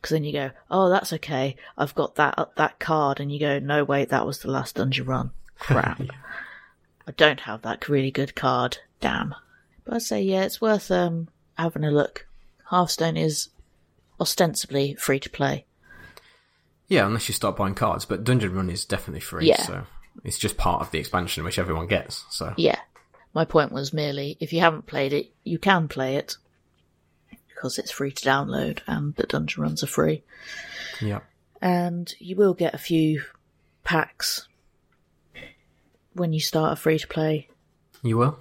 Because then you go, oh, that's okay. I've got that that card, and you go, no, wait, that was the last dungeon run. Crap. I don't have that really good card. Damn. But I'd say, yeah, it's worth um having a look. Hearthstone is ostensibly free to play. yeah, unless you start buying cards, but dungeon run is definitely free. Yeah. So it's just part of the expansion which everyone gets. So Yeah. My point was merely, if you haven't played it, you can play it because it's free to download and the dungeon runs are free. yeah. and you will get a few packs when you start a free to play You will?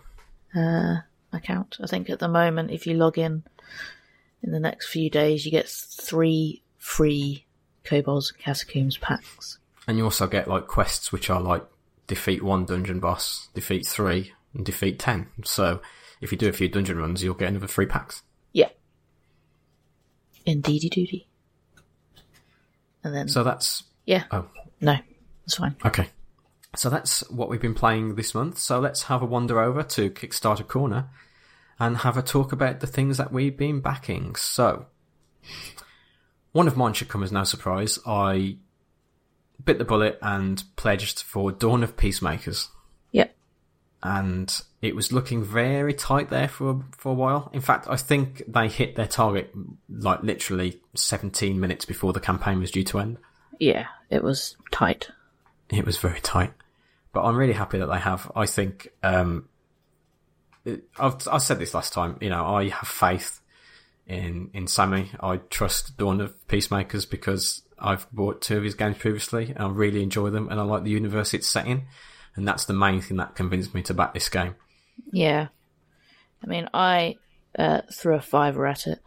Uh, account. I think at the moment, if you log in in the next few days, you get three free Kobolds and Catacombs packs. And you also get like quests which are like defeat one dungeon boss, defeat three, and defeat ten. So if you do a few dungeon runs, you'll get another three packs. Yeah. Indeedy doody. And then, So that's yeah, oh no, that's fine. okay. So that's what we've been playing this month. So let's have a wander over to Kickstarter Corner and have a talk about the things that we've been backing. So one of mine should come as no surprise. I bit the bullet and pledged for Dawn of Peacemakers. Yep. and it was looking very tight there for for a while. In fact, I think they hit their target like literally 17 minutes before the campaign was due to end. Yeah, it was tight. It was very tight, but I'm really happy that they have. I think um, it, I've I said this last time. You know, I have faith in in Sami. I trust Dawn of Peacemakers because I've bought two of his games previously, and I really enjoy them, and I like the universe it's set in, and that's the main thing that convinced me to back this game. Yeah. I mean, I uh, threw a fiver at it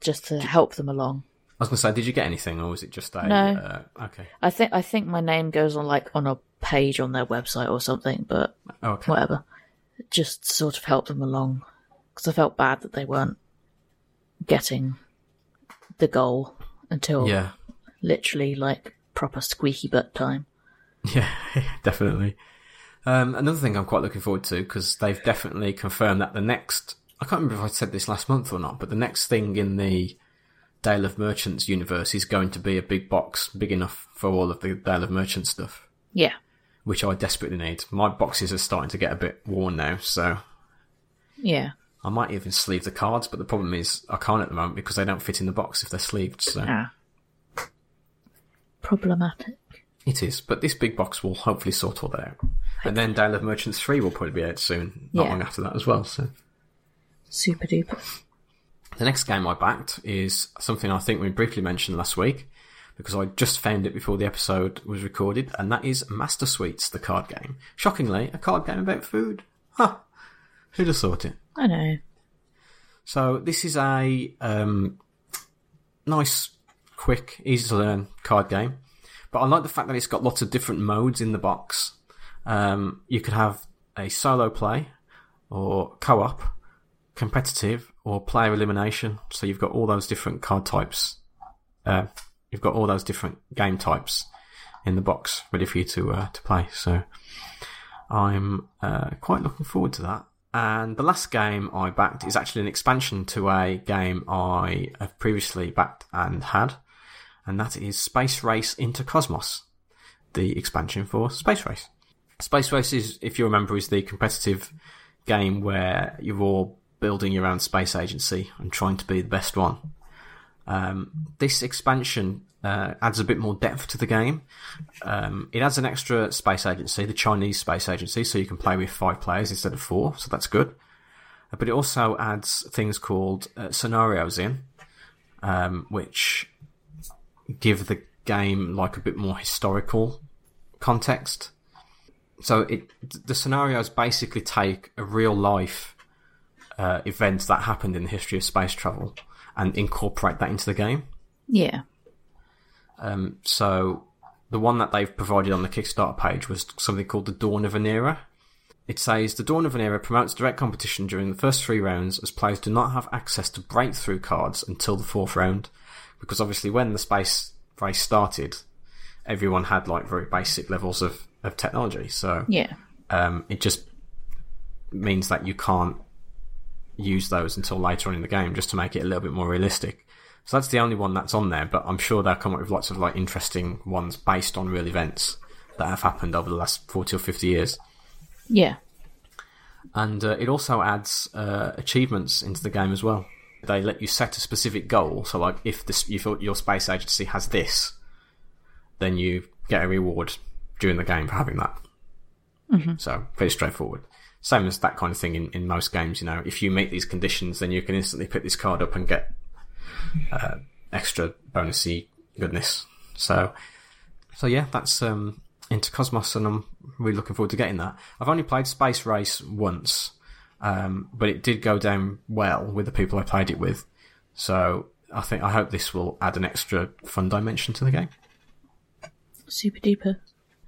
just to help them along. I was going to say, did you get anything, or was it just a? No. Uh, okay. I think I think my name goes on like on a page on their website or something, but Oh, okay. whatever. Just sort of helped them along because I felt bad that they weren't getting the goal until Yeah. literally like proper squeaky butt time. Yeah, definitely. Um, another thing I'm quite looking forward to because they've definitely confirmed that the next. I can't remember if I said this last month or not, but the next thing in the Dale of Merchants universe is going to be a big box, big enough for all of the Dale of Merchants stuff, Yeah, which I desperately need. My boxes are starting to get a bit worn now, so yeah. I might even sleeve the cards, but the problem is I can't at the moment because they don't fit in the box if they're sleeved. So Ah. Problematic. it is, but this big box will hopefully sort all that out. And then Dale of Merchants 3 will probably be out soon, not Yeah. long after that as well. So Super duper. The next game I backed is something I think we briefly mentioned last week because I just found it before the episode was recorded, and that is Master Sweets, the card game. Shockingly, a card game about food. Huh. Who'd have thought it? I know. So this is a um, nice, quick, easy to learn card game, but I like the fact that it's got lots of different modes in the box. Um, you could have a solo play, or co-op, competitive, or player elimination. So you've got all those different card types. Uh, you've got all those different game types in the box ready for you to uh, to play. So I'm uh, quite looking forward to that. And the last game I backed is actually an expansion to a game I have previously backed and had, and that is Space Race Interkosmos, the expansion for Space Race. Space Race is, if you remember, is the competitive game where you're all building your own space agency and trying to be the best one. Um, this expansion uh, adds a bit more depth to the game. Um, it adds an extra space agency, the Chinese space agency, so you can play with five players instead of four, so that's good. Uh, But it also adds things called uh, scenarios in, um, which give the game like a bit more historical context. So it the scenarios basically take a real life uh, event that happened in the history of space travel and incorporate that into the game. Yeah. Um, so the one that they've provided on the Kickstarter page was something called the Dawn of an Era. It says the Dawn of an Era promotes direct competition during the first three rounds as players do not have access to breakthrough cards until the fourth round. Because obviously when the space race started, everyone had like very basic levels of, of technology. So Yeah. um, it just means that you can't use those until later on in the game just to make it a little bit more realistic. So that's the only one that's on there, but I'm sure they'll come up with lots of like interesting ones based on real events that have happened over the last 40 or 50 years. Yeah. And uh, it also adds uh, achievements into the game as well. They let you set a specific goal. So, like, if this, if your space agency has this, then you get a reward during the game for having that. So, pretty straightforward. Same as that kind of thing in, in most games. You know, if you meet these conditions, then you can instantly pick this card up and get uh, extra bonusy goodness. So, so yeah, that's um, Interkosmos, and I'm really looking forward to getting that. I've only played Space Race once, um, but it did go down well with the people I played it with. So I think I hope this will add an extra fun dimension to the game. Super duper.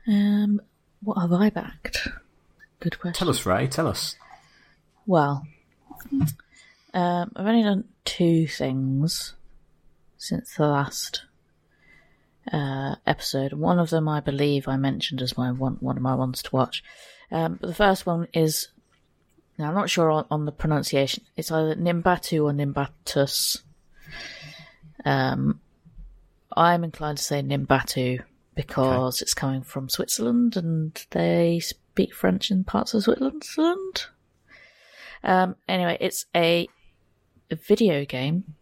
Um, what have I backed? Good question. Tell us, Ray. Tell us. Well, um, I've only done two things since the last uh, episode. One of them, I believe, I mentioned as my one one of my ones to watch. Um, but the first one is now I'm not sure on, on the pronunciation. It's either Nimbatu or Nimbatus. Um, I'm inclined to say Nimbatu because it's coming from Switzerland and they speak French in parts of Switzerland. Um, anyway, it's a video game.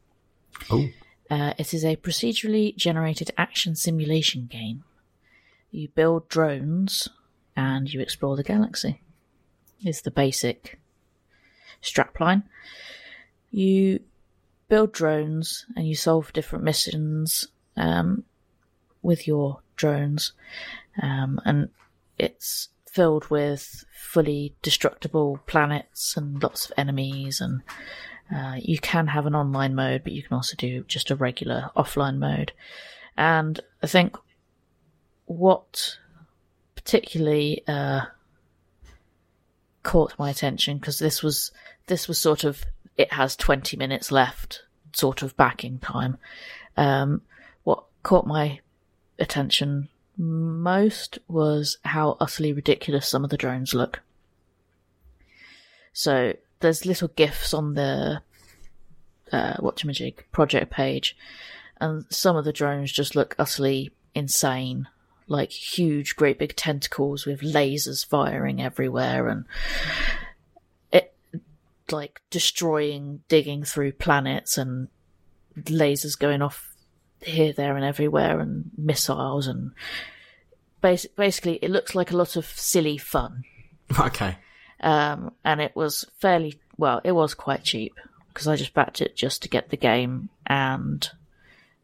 Oh, Uh, it is a procedurally generated action simulation game. You build drones and you explore the galaxy. Is the basic strapline. You build drones and you solve different missions um, with your drones, um, and it's filled with fully destructible planets and lots of enemies and uh, you can have an online mode, but you can also do just a regular offline mode. And I think what particularly uh, caught my attention because this was this was sort of it has twenty minutes left, sort of backing time. Um, what caught my attention most was how utterly ridiculous some of the drones look. So there's little gifs on the uh, whatchamajig project page, and some of the drones just look utterly insane, like huge, great big tentacles with lasers firing everywhere, and it like destroying, digging through planets, and lasers going off here, there, and everywhere, and missiles, and basic, basically, it looks like a lot of silly fun okay. Um, and it was fairly well. It was quite cheap because I just backed it just to get the game and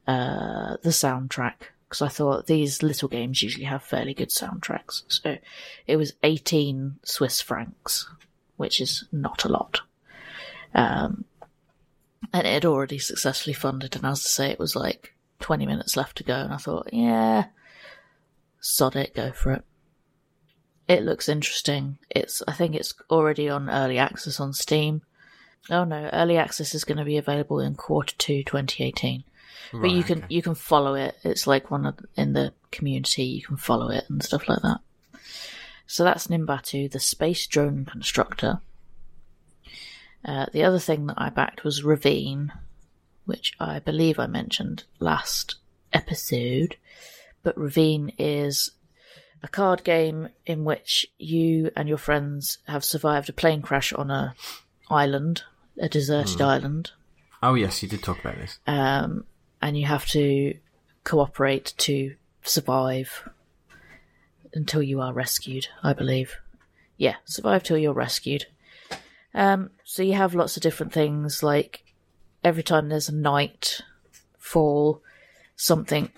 uh, the soundtrack because I thought these little games usually have fairly good soundtracks. So it was eighteen Swiss francs, which is not a lot. Um, and it had already successfully funded, and as I say, it was like twenty minutes left to go, and I thought, yeah, sod it, go for it it looks interesting. It's I think it's already on early access on Steam. Oh no, early access is going to be available in quarter two 2018. but you can okay. you can follow it. It's like one of in the community. You can follow it and stuff like that. So that's Nimbatu, the space drone constructor. Uh, the other thing that I backed was Ravine, which I believe I mentioned last episode. But Ravine is a card game in which you and your friends have survived a plane crash on a island, a deserted island, Oh yes, you did talk about this. um, and you have to cooperate to survive until you are rescued. I believe, yeah, survive till you're rescued. Um, so you have lots of different things like every time there's a night fall, something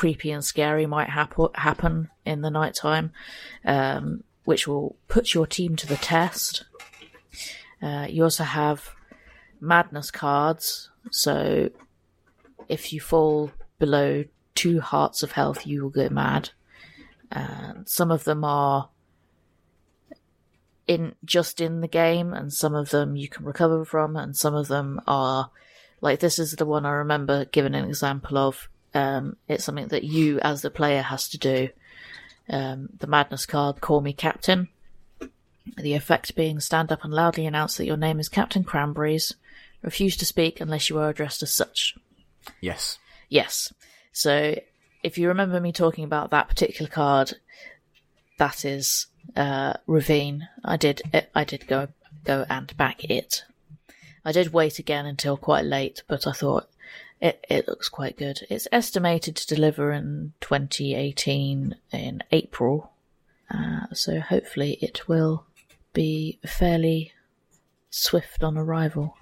creepy and scary might hap- happen in the nighttime, um, which will put your team to the test. Uh, you also have madness cards, so if you fall below two hearts of health, you will go mad. And some of them are in just in the game, and some of them you can recover from, and some of them are like this is the one I remember giving an example of. Um, it's something that you, as the player, has to do. Um, the madness card, call me captain. The effect being stand up and loudly announce that your name is Captain Cranberries. Refuse to speak unless you are addressed as such. Yes. Yes. So if you remember me talking about that particular card, that is uh, Ravine. I did I did go go and back it. I did wait again until quite late, but I thought it it looks quite good. It's estimated to deliver in 2018 in April, uh, so hopefully it will be fairly swift on arrival.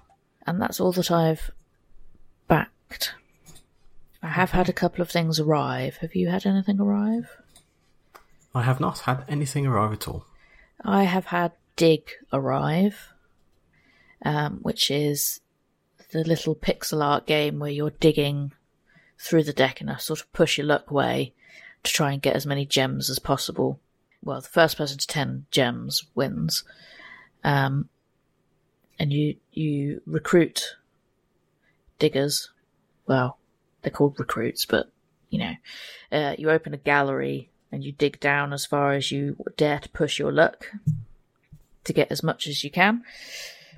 And that's all that I've backed. I have had a couple of things arrive. Have you had anything arrive? I have not had anything arrive at all. I have had Dig arrive, um, which is the little pixel art game where you're digging through the deck in a sort of push your luck way to try and get as many gems as possible. Well, the first person to 10 gems wins. Um, and you, you recruit diggers. Well, they're called recruits, but you know, uh, you open a gallery and you dig down as far as you dare to push your luck to get as much as you can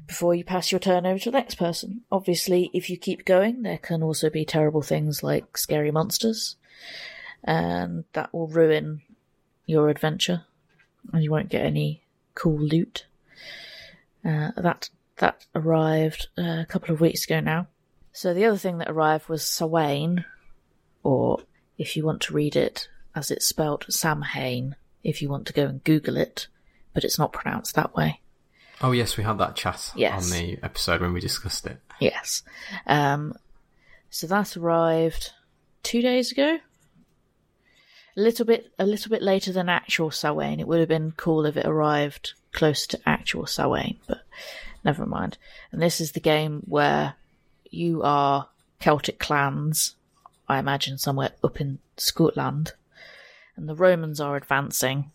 before you pass your turn over to the next person. Obviously, if you keep going, there can also be terrible things like scary monsters, and that will ruin your adventure and you won't get any cool loot. Uh, that that arrived uh, a couple of weeks ago now. So the other thing that arrived was Sawain, or if you want to read it as it's spelled, Samhain. If you want to go and Google it, but it's not pronounced that way. Oh yes, we had that chat Yes. on the episode when we discussed it. Yes. Um, so that arrived two days ago. A little bit, a little bit later than actual Samhain. It would have been cool if it arrived close to actual Samhain, but never mind. And this is the game where you are Celtic clans. I imagine somewhere up in Scotland, and the Romans are advancing.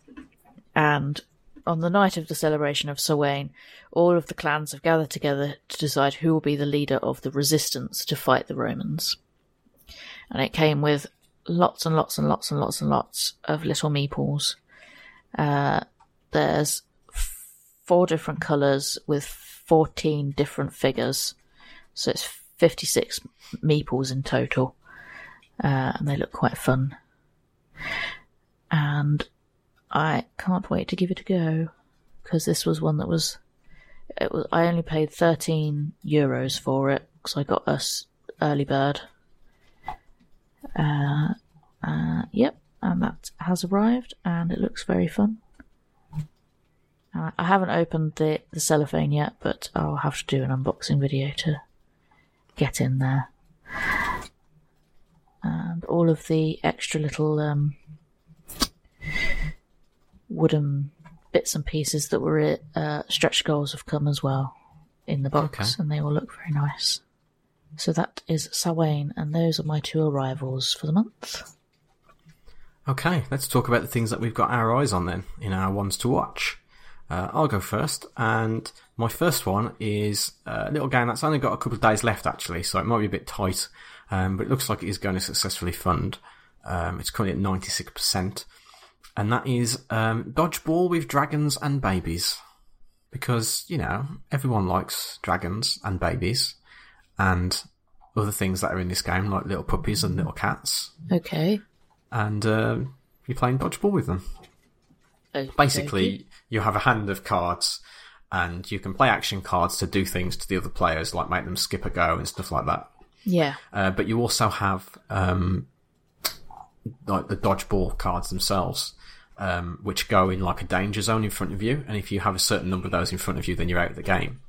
And on the night of the celebration of Samhain, all of the clans have gathered together to decide who will be the leader of the resistance to fight the Romans. And it came with lots and lots and lots and lots and lots of little meeples. Uh, there's four different colours with 14 different figures. So it's 56 meeples in total. Uh, and they look quite fun. And I can't wait to give it a go because this was one that was. It was. I only paid thirteen euros for it because I got us early bird. Uh, uh, yep, and that has arrived, and it looks very fun. Uh, I haven't opened the the cellophane yet, but I'll have to do an unboxing video to get in there. And all of the extra little um, wooden bits and pieces that were uh, stretch goals have come as well in the box, Okay. and they all look very nice. So that is Sawain, and those are my two arrivals for the month. Okay, let's talk about the things that we've got our eyes on then in our ones to watch. Uh, I'll go first, and my first one is a little game that's only got a couple of days left actually, so it might be a bit tight, um, but it looks like it is going to successfully fund. Um, it's currently at 96%, and that is um, Dodgeball with Dragons and Babies. Because, you know, everyone likes dragons and babies, and other things that are in this game, like little puppies and little cats Okay. and uh, you're playing dodgeball with them. Okey-dokey. Basically, you have a hand of cards, and you can play action cards to do things to the other players, like make them skip a go and stuff like that. yeah, Uh, but you also have um, like the dodgeball cards themselves, um, which go in like a danger zone in front of you, and if you have a certain number of those in front of you, then you're out of the game.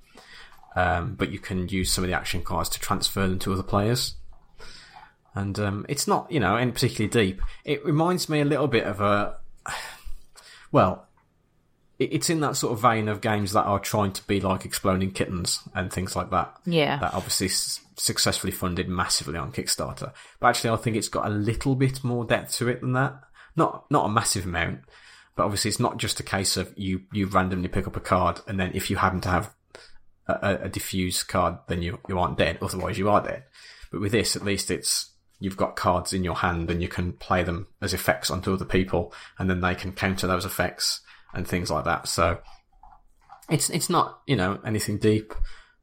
Um, but you can use some of the action cards to transfer them to other players. And um, it's not, you know, any particularly deep. It reminds me a little bit of a, well, it's in that sort of vein of games that are trying to be like exploding kittens and things like that yeah, that obviously s- successfully funded massively on Kickstarter. But actually, I think it's got a little bit more depth to it than that. Not not a massive amount, but obviously it's not just a case of you you randomly pick up a card and then if you happen to have a, a, diffuse card, then you you aren't dead. Otherwise, you are dead. But with this, at least it's you've got cards in your hand and you can play them as effects onto other people, and then they can counter those effects and things like that. So it's it's not you know anything deep,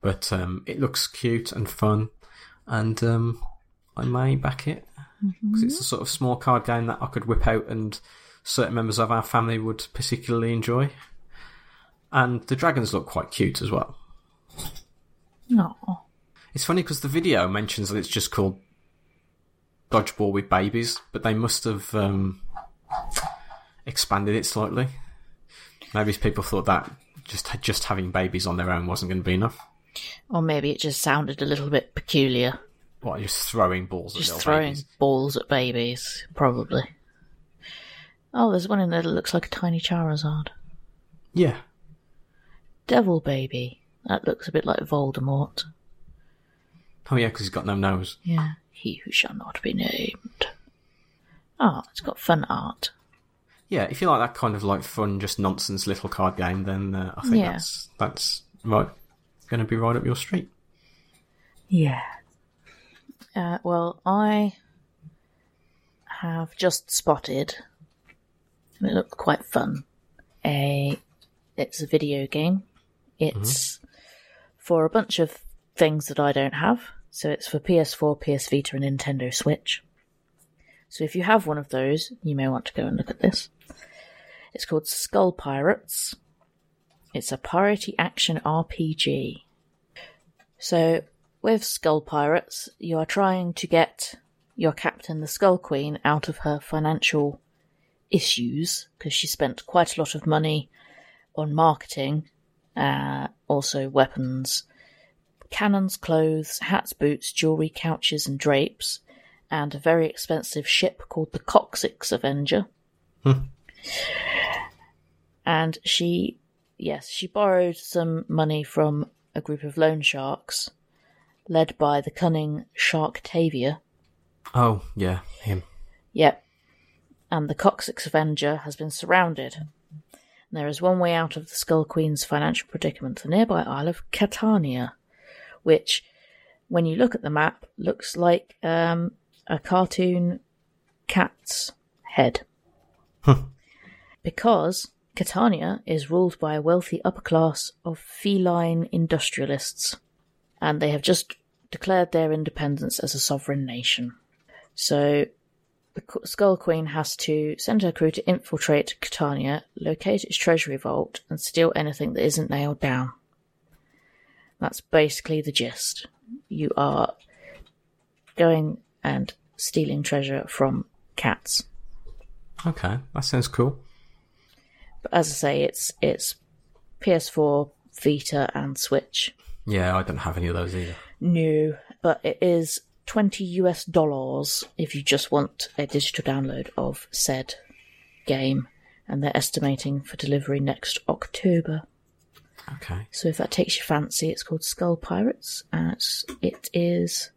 but um, it looks cute and fun, and um, I may back it because it's a sort of small card game that I could whip out and certain members of our family would particularly enjoy. And the dragons look quite cute as well. no, It's funny because the video mentions that it's just called Dodgeball with Babies, but they must have um, expanded it slightly. Maybe people thought that just just having babies on their own wasn't going to be enough. or maybe it just sounded a little bit peculiar. What, just throwing balls at Just little throwing babies? balls at babies, probably. Oh, there's one in there that looks like a tiny Charizard. Yeah. Devil baby. That looks a bit like Voldemort. Oh yeah, because he's got no nose. Yeah. He who shall not be named. Oh, it's got fun art. Yeah, if you like that kind of like fun, just nonsense little card game, then uh, I think Yeah. that's that's right, going to be right up your street. Yeah. Uh, well, I have just spotted, and it looked quite fun. A, it's a video game. It's for a bunch of things that I don't have. So it's for PS4, PS Vita, and Nintendo Switch. So if you have one of those, you may want to go and look at this. It's called Skull Pirates. It's a piratey action RPG. So, with Skull Pirates, you are trying to get your captain, the Skull Queen, out of her financial issues because she spent quite a lot of money on marketing, uh, also weapons, cannons, clothes, hats, boots, jewelry, couches, and drapes, and a very expensive ship called the Coccyx Avenger. and she, yes, she borrowed some money from a group of loan sharks led by the cunning Sharktavia. Oh, yeah, him. Yep. And the Coccyx Avenger has been surrounded. And there is one way out of the Skull Queen's financial predicament, the nearby isle of Catania, which, when you look at the map, looks like um, a cartoon cat's head. because Catania is ruled by a wealthy upper class of feline industrialists, and they have just declared their independence as a sovereign nation. So the Skull Queen has to send her crew to infiltrate Catania, locate its treasury vault, and steal anything that isn't nailed down. That's basically the gist. You are going and stealing treasure from cats. Okay, that sounds cool. But as I say, it's it's PS4, Vita, and Switch. Yeah, I don't have any of those either. No, but it is 20 US dollars if you just want a digital download of said game, and they're estimating for delivery next October. Okay. So if that takes your fancy, it's called Skull Pirates, and it's, it is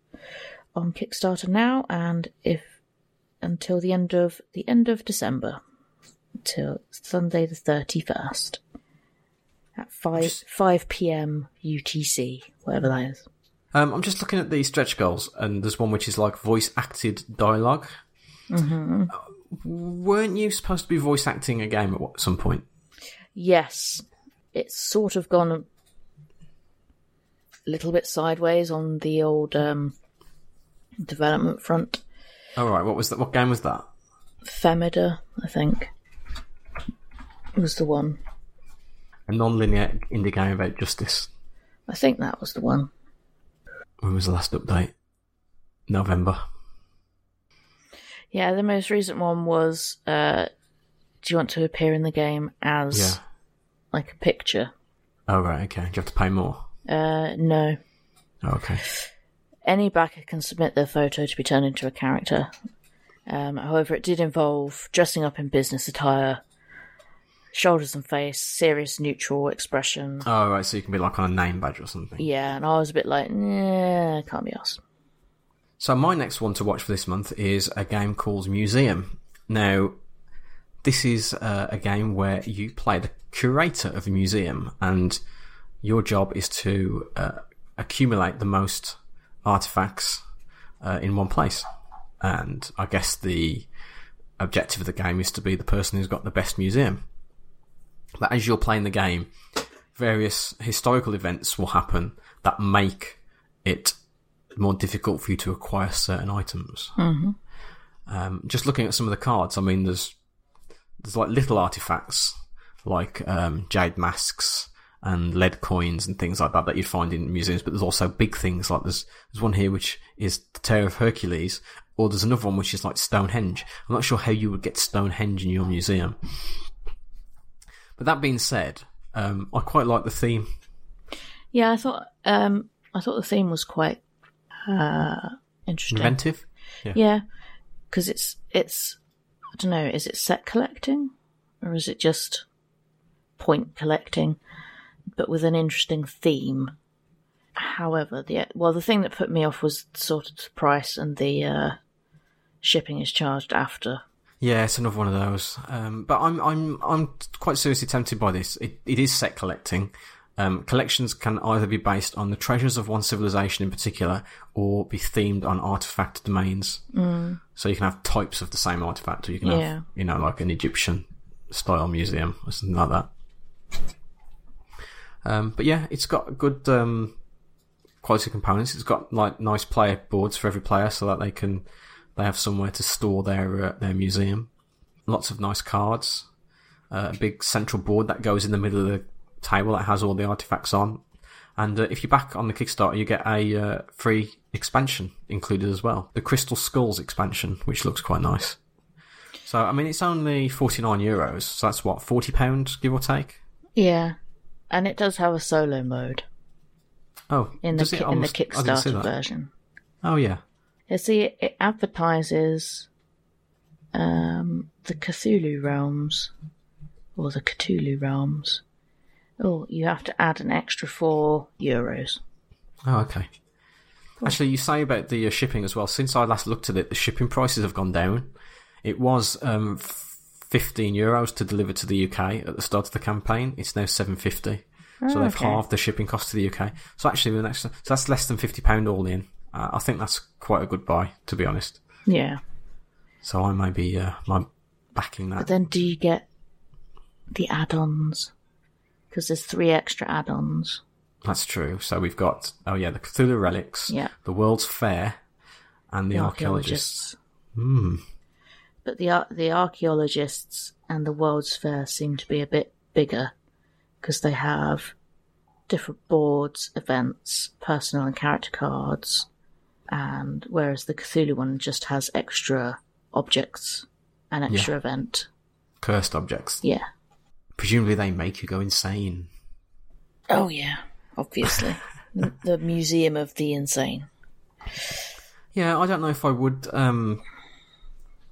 on Kickstarter now, and if until the end of the end of December, till Sunday the thirty first, at five Just- five p.m. UTC, whatever that is. Um, I'm just looking at the stretch goals, and there's one which is like voice acted dialog Mm-hmm. Weren't you supposed to be voice acting a game at what- some point? Yes, it's sort of gone a little bit sideways on the old um, development front. All right. What was that? What game was that? Femida, I think, was the one. A non-linear indie game about justice. I think that was the one. When was the last update? November. Yeah, the most recent one was uh, Do you want to appear in the game as Yeah. like a picture? Oh right. Okay. Do you have to pay more? Uh, no. Oh, okay. Any backer can submit their photo to be turned into a character. Um, however, it did involve dressing up in business attire, shoulders and face, serious neutral expression. Oh right. So you can be like on a name badge or something. Yeah, and I was a bit like, nah, can't be asked. So my next one to watch for this month is a game called Museum. Now, this is uh, a game where you play the curator of a museum, and your job is to uh, accumulate the most artifacts uh, in one place. And I guess the objective of the game is to be the person who's got the best museum. But as you're playing the game, various historical events will happen that make it more difficult for you to acquire certain items. Mm-hmm. Um, just looking at some of the cards, I mean, there's there's like little artifacts like um, jade masks and lead coins and things like that that you'd find in museums, but there's also big things like there's there's one here which is the Tower of Hercules, or there's another one which is like Stonehenge. I'm not sure how you would get Stonehenge in your museum. But that being said, um, I quite like the theme. Yeah, I thought um, I thought the theme was quite uh, interesting. Inventive. Yeah, because it's it's I don't know. Is it set collecting or is it just point collecting, but with an interesting theme? However, the well, the thing that put me off was sort of the price and the uh, shipping is charged after. Yeah, it's another one of those. Um, but I'm I'm I'm quite seriously tempted by this. It it is set collecting. Um, collections can either be based on the treasures of one civilization in particular, or be themed on artifact domains. Mm. So you can have types of the same artifact, or you can Yeah. have you know like an Egyptian style museum or something like that. Um, but yeah, it's got good um, quality components. It's got like nice player boards for every player, so that they can they have somewhere to store their uh, their museum. Lots of nice cards. uh, a big central board that goes in the middle of the table that has all the artifacts on. And uh, if you back on the Kickstarter, you get a uh, free expansion included as well, the Crystal Skulls expansion, which looks quite nice. So I mean, it's only forty nine euros. So that's what forty pounds, give or take. Yeah, and it does have a solo mode Oh, in the ki- in the almost- I didn't see Kickstarter version. Oh yeah, You see, it, advertises um, the Cthulhu realms or the Cthulhu realms. Oh, you have to add an extra four euros. Oh, okay. Actually, you say about the uh, shipping as well. Since I last looked at it, the shipping prices have gone down. It was um, 15 euros to deliver to the UK at the start of the campaign. It's now 750. So Oh, they've okay. halved the shipping cost to the UK. So actually, the next, so that's less than 50 pound all in. Uh, I think that's quite a good buy, to be honest. Yeah, So I may be uh, my backing that. but then do you get the add-ons? Because there's three extra add-ons. That's true. So we've got oh yeah, the Cthulhu relics, Yeah. the World's Fair, and the, archaeologists. Hmm. But the ar- the archaeologists and the World's Fair seem to be a bit bigger because they have different boards, events, personal and character cards, and whereas the Cthulhu one just has extra objects, an extra event. Cursed objects. Yeah. Presumably they make you go insane. Oh yeah, obviously. the Museum of the Insane. Yeah, I don't know if I would um,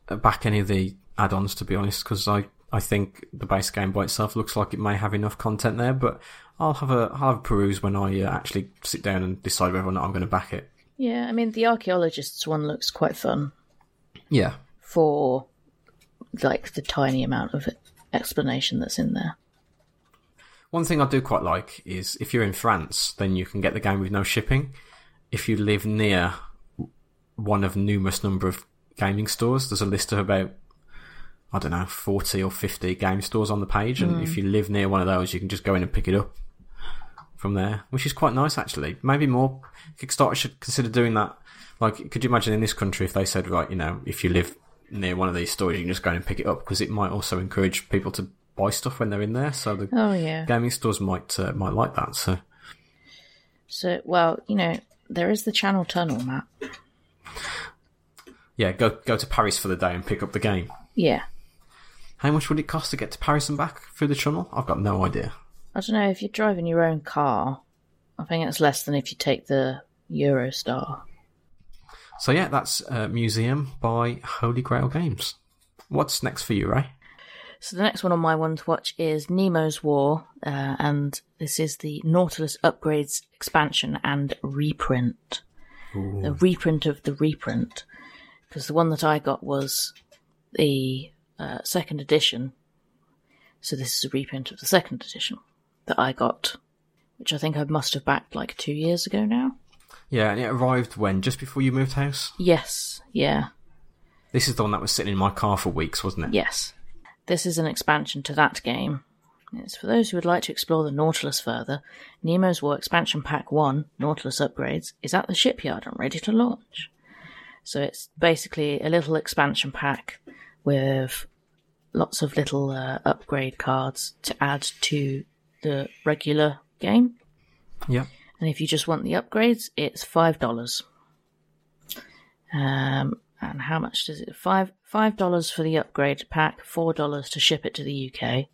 back any of the add-ons to be honest, because I, I think the base game by itself looks like it may have enough content there. But I'll have a I'll have a peruse when I uh, actually sit down and decide whether or not I'm going to back it. Yeah, I mean the archaeologists one looks quite fun Yeah, for like the tiny amount of explanation that's in there. one thing I do quite like is if you're in France, then you can get the game with no shipping. If you live near one of numerous number of gaming stores, there's a list of about I don't know, 40 or 50 game stores on the page. And if hmm. you live near one of those, you can just go in and pick it up from there, which is quite nice actually. Maybe more Kickstarter should consider doing that. Like, could you imagine in this country if they said, right, you know, if you live near one of these stores, you can just go in and pick it up because it might also encourage people to buy stuff when they're in there. So the Oh yeah. gaming stores might uh, might like that. So So well, you know, there is the Channel Tunnel map. yeah, go go to Paris for the day and pick up the game. Yeah. How much would it cost to get to Paris and back through the tunnel? I've got no idea. I don't know if you're driving your own car. I think it's less than if you take the Eurostar. So yeah, that's uh, Museum by Holy Grail Games. What's next for you, Ray? So the next one on my one to watch is Nemo's War, uh, and this is the Nautilus Upgrades expansion and reprint. The reprint of the reprint, because the one that I got was the uh, second edition. So this is a reprint of the second edition that I got, which I think I must have backed like two years ago now. Yeah, and it arrived when just before you moved house. Yes, yeah, This is the one that was sitting in my car for weeks, wasn't it? yes. This is an expansion to that game. It's for those who would like to explore the Nautilus further. Nemo's War Expansion Pack 1, Nautilus Upgrades, is at the shipyard and ready to launch. So it's basically a little expansion pack with lots of little uh, upgrade cards to add to the regular game. Yeah. And if you just want the upgrades, it's five dollars. Um, and how much does it? Five five dollars for the upgrade pack, four dollars to ship it to the UK.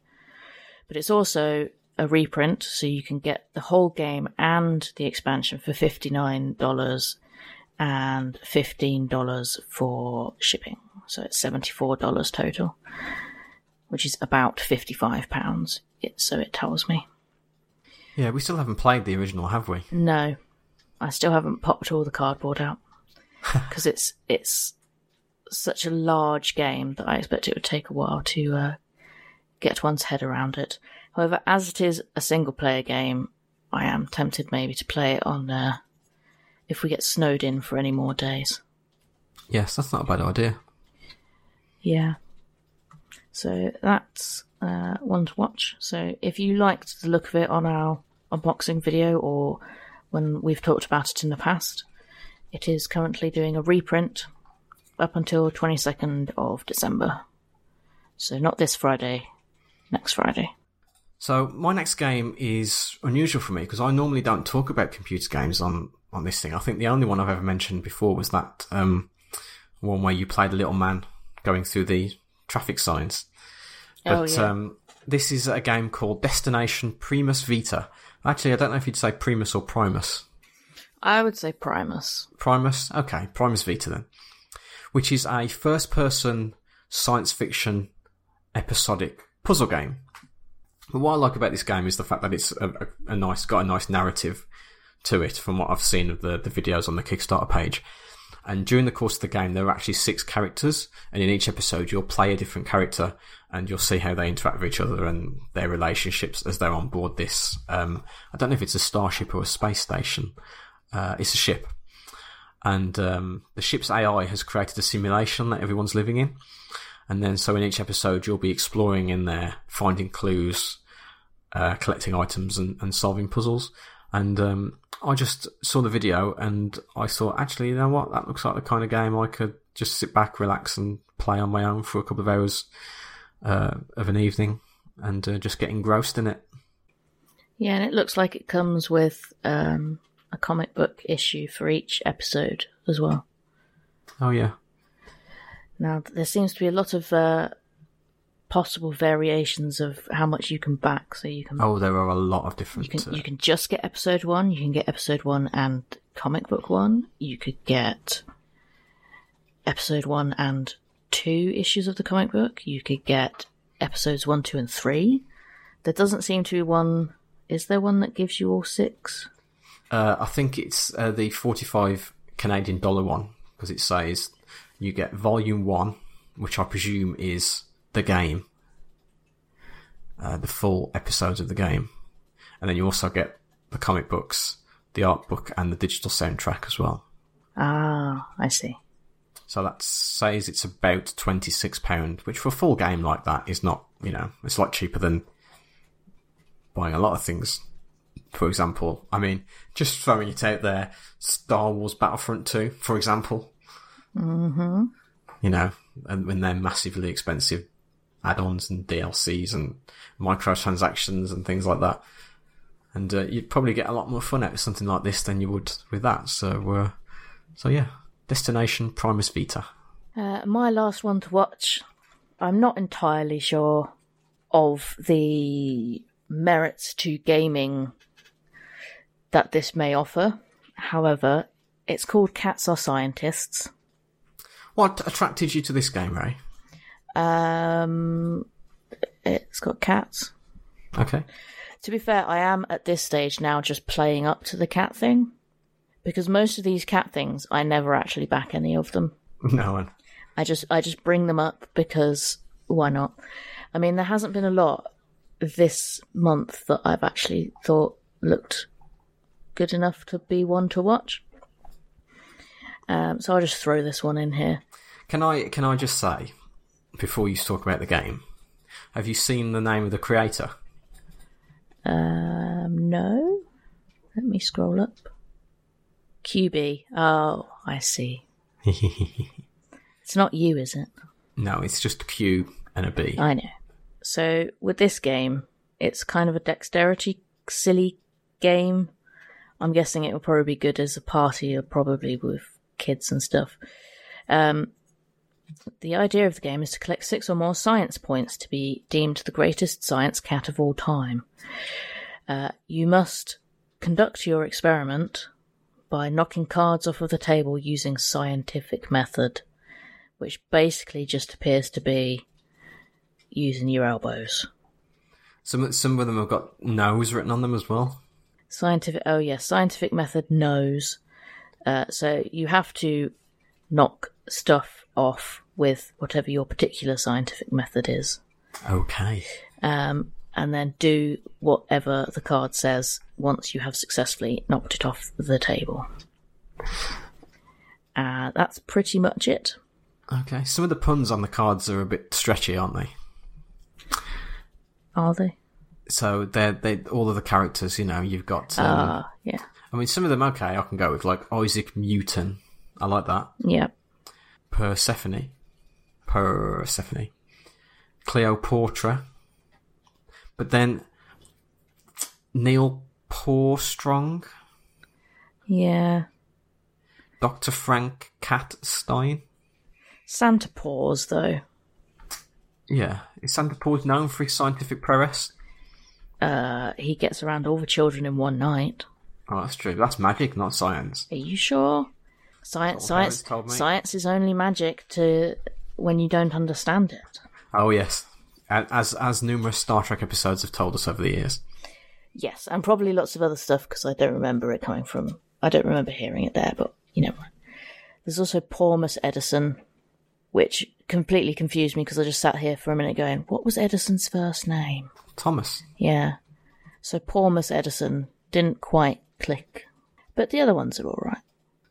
But it's also a reprint, so you can get the whole game and the expansion for fifty nine dollars and fifteen dollars for shipping. So it's seventy four dollars total, which is about fifty five pounds. It, so it tells me. Yeah, we still haven't played the original, have we? No, I still haven't popped all the cardboard out because it's it's such a large game that I expect it would take a while to uh, get one's head around it. However, as it is a single player game, I am tempted maybe to play it on uh, if we get snowed in for any more days. Yes, that's not a bad idea. Yeah. So that's uh, one to watch. So if you liked the look of it on our unboxing video or when we've talked about it in the past, it is currently doing a reprint up until 22nd of December. So not this Friday, next Friday. So my next game is unusual for me because I normally don't talk about computer games on on this thing. I think the only one I've ever mentioned before was that um, one where you played a little man going through the traffic signs. But Oh, yeah. um, this is a game called Destination Primus Vita. Actually, I don't know if you'd say Primus or Primus. I would say Primus. Primus? Okay, Primus Vita then. Which is a first person science fiction episodic puzzle game. But what I like about this game is the fact that it's a, a, a nice, got a nice narrative to it from what I've seen of the, the videos on the Kickstarter page. And during the course of the game, there are actually six characters, and in each episode, you'll play a different character, and you'll see how they interact with each other and their relationships as they're on board this. Um, I don't know if it's a starship or a space station. Uh, it's a ship, and um, the ship's AI has created a simulation that everyone's living in. And then, so in each episode, you'll be exploring in there, finding clues, uh, collecting items, and, and solving puzzles. And um, I just saw the video, and I thought, actually, you know what? That looks like the kind of game I could just sit back, relax, and play on my own for a couple of hours uh, of an evening, and uh, just get engrossed in it. Yeah, and it looks like it comes with um, a comic book issue for each episode as well. Oh yeah, Now, there seems to be a lot of uh, possible variations of how much you can back. So you can oh, there are a lot of you different. can uh, you can just get episode one. You can get episode one and comic book one. You could get episode one and two issues of the comic book. You could get episodes one, two, and three. There doesn't seem to be one. Is there one that gives you all six? Uh, I think it's uh, the 45 Canadian dollar one because it says you get volume one, which I presume is the game, uh, the full episodes of the game, and then you also get the comic books, the art book, and the digital soundtrack as well. Ah, I see. So that says it's about twenty six pound, which for a full game like that is not, you know, it's a lot cheaper than buying a lot of things. For example, I mean, just throwing it out there, Star Wars Battlefront Two, for example. Mm-hmm. You know, and when they're massively expensive add-ons and DLCs and microtransactions and things like that, and uh, you'd probably get a lot more fun out of something like this than you would with that. So, uh, so yeah, Destination Primus Vita. Uh, my last one to watch, I'm not entirely sure of the merits to gaming that this may offer. However, it's called Cats Are Scientists. What attracted you to this game, Ray? Um, it's got cats. Okay. To be fair, I am at this stage now just playing up to the cat thing. Because most of these cat things, I never actually back any of them. No one. I just I just bring them up because why not? I mean, there hasn't been a lot this month that I've actually thought looked good enough to be one to watch. Um, so I'll just throw this one in here. Can I can I just say before you talk about the game, have you seen the name of the creator? Um, no, let me scroll up. QB. Oh, I see. It's not you, is it? no, it's just Q and a B. I know. So with this game, it's kind of a dexterity silly game. I'm guessing it will probably be good as a party or probably with kids and stuff. Um, the idea of the game is to collect six or more science points to be deemed the greatest science cat of all time. Uh, you must conduct your experiment by knocking cards off of the table using scientific method, which basically just appears to be using your elbows. Some some of them have got nose written on them as well. Scientific, oh yes, scientific method knows. Uh, so you have to knock stuff off with whatever your particular scientific method is, Okay. um, and then do whatever the card says once you have successfully knocked it off the table. Uh, that's pretty much it. Okay. Some of the puns on the cards are a bit stretchy, aren't they? Are they? So they're they all of the characters. You know, you've got. Um, Ah, yeah, I mean, some of them okay. I can go with like Isaac Newton. I like that. yeah. Persephone. Persephone. Cleopatra. But then Neil Pourstrong, Yeah. Dr. Frank Cat Stein. Santa Paws, though. Yeah, is Santa Paws known for his scientific prowess? Uh, he gets around all the children in one night. Oh, that's true. That's magic, not science. Are you sure? Science, what my parents science, told me. science is only magic to when you don't understand it. Oh yes, as as numerous Star Trek episodes have told us over the years. Yes, and probably lots of other stuff because I don't remember it coming from. I don't remember hearing it there, but you know. There's also Pormus Edison, which completely confused me because I just sat here for a minute going, "What was Edison's first name?" Thomas. Yeah, so Pormus Edison didn't quite click, but the other ones are all right.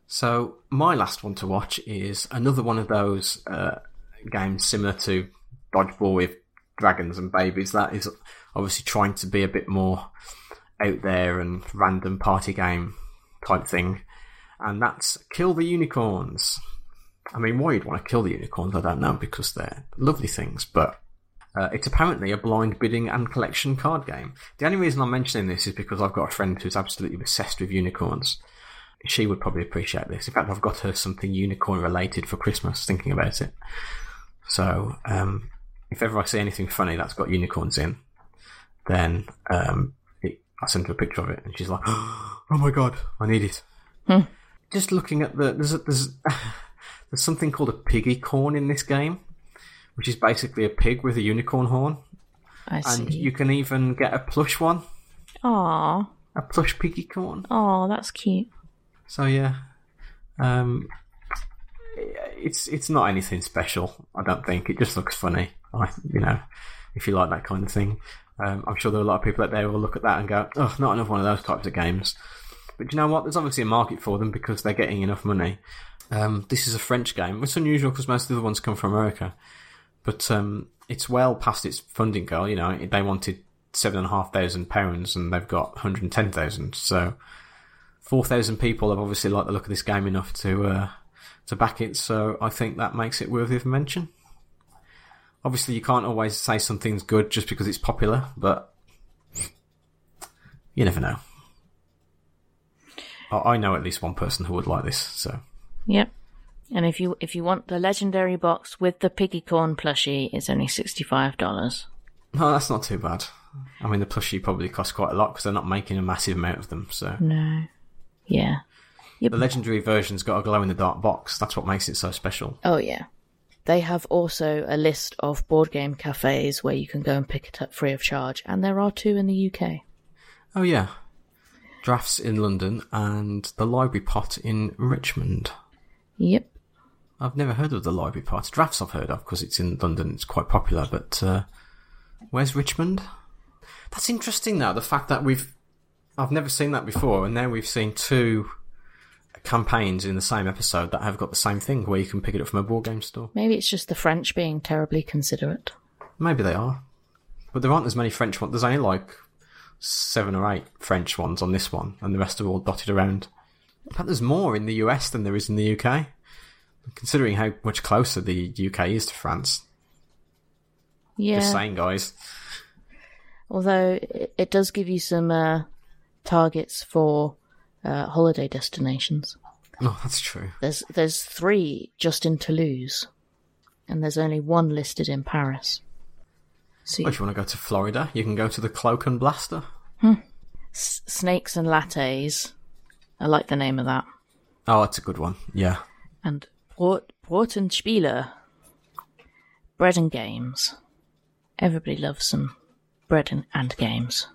So my last one to watch is another one of those uh, games similar to Dodgeball with dragons and babies. That is obviously trying to be a bit more out there and random party game type thing, and that's Kill the Unicorns. I mean, why you'd want to kill the unicorns, I don't know, because they're lovely things, but uh, it's apparently a blind bidding and collection card game. The only reason I'm mentioning this is because I've got a friend who's absolutely obsessed with unicorns. She would probably appreciate this. In fact, I've got her something unicorn related for Christmas, thinking about it. So, um, if ever I see anything funny that's got unicorns in, then um, it, I send her a picture of it, and she's like, "Oh my god, I need it." Just looking at the there's a, there's there's something called a piggy corn in this game, which is basically a pig with a unicorn horn, I and see. you can even get a plush one, Aw, a plush piggy corn. aw, that's cute. So yeah, um, it's it's not anything special. I don't think it just looks funny. I you know, if you like that kind of thing, um, I'm sure there are a lot of people out there who will look at that and go, "Oh, not another one of those types of games." But you know what? There's obviously a market for them because they're getting enough money. Um, this is a French game. It's unusual because most of the other ones come from America, but um, it's well past its funding goal. You know, they wanted seven and a half thousand pounds, and they've got 110,000. So. 4,000 people have obviously liked the look of this game enough to uh, to back it, so I think that makes it worthy of mention. Obviously, you can't always say something's good just because it's popular, but you never know. I I know at least one person who would like this, so Yep. And if you if you want the legendary box with the piggy corn plushie, it's only sixty five dollars. no, that's not too bad. I mean, the plushie probably costs quite a lot because they're not making a massive amount of them. So No. Yeah. The legendary version's got a glow in the dark box. That's what makes it so special. Oh yeah. They have also a list of board game cafes where you can go and pick it up free of charge, and there are two in the UK. Oh yeah, Draughts in London and the Library Pot in Richmond. Yep. I've never heard of the Library Pot. Draughts I've heard of because it's in London. It's quite popular. But uh, where's Richmond? That's interesting. Now the fact that we've I've never seen that before, and now we've seen two campaigns in the same episode that have got the same thing where you can pick it up from a board game store. Maybe it's just the French being terribly considerate. Maybe they are, but there aren't as many French ones. There's only like seven or eight French ones on this one, and the rest are all dotted around. In fact, there's more in the US than there is in the UK. Considering how much closer the UK is to France. Yeah. Just saying, guys. Although it, does give you some uh, targets for uh, holiday destinations. Oh, that's true. There's there's three just in Toulouse, and there's only one listed in Paris. So Well, if you want to go to Florida, you can go to the Cloak and Blaster. s- snakes and lattes. I like the name of that. Oh, that's a good one. Yeah. And Brot Brotenspieler. Bread and games. Everybody loves some bread and, and games.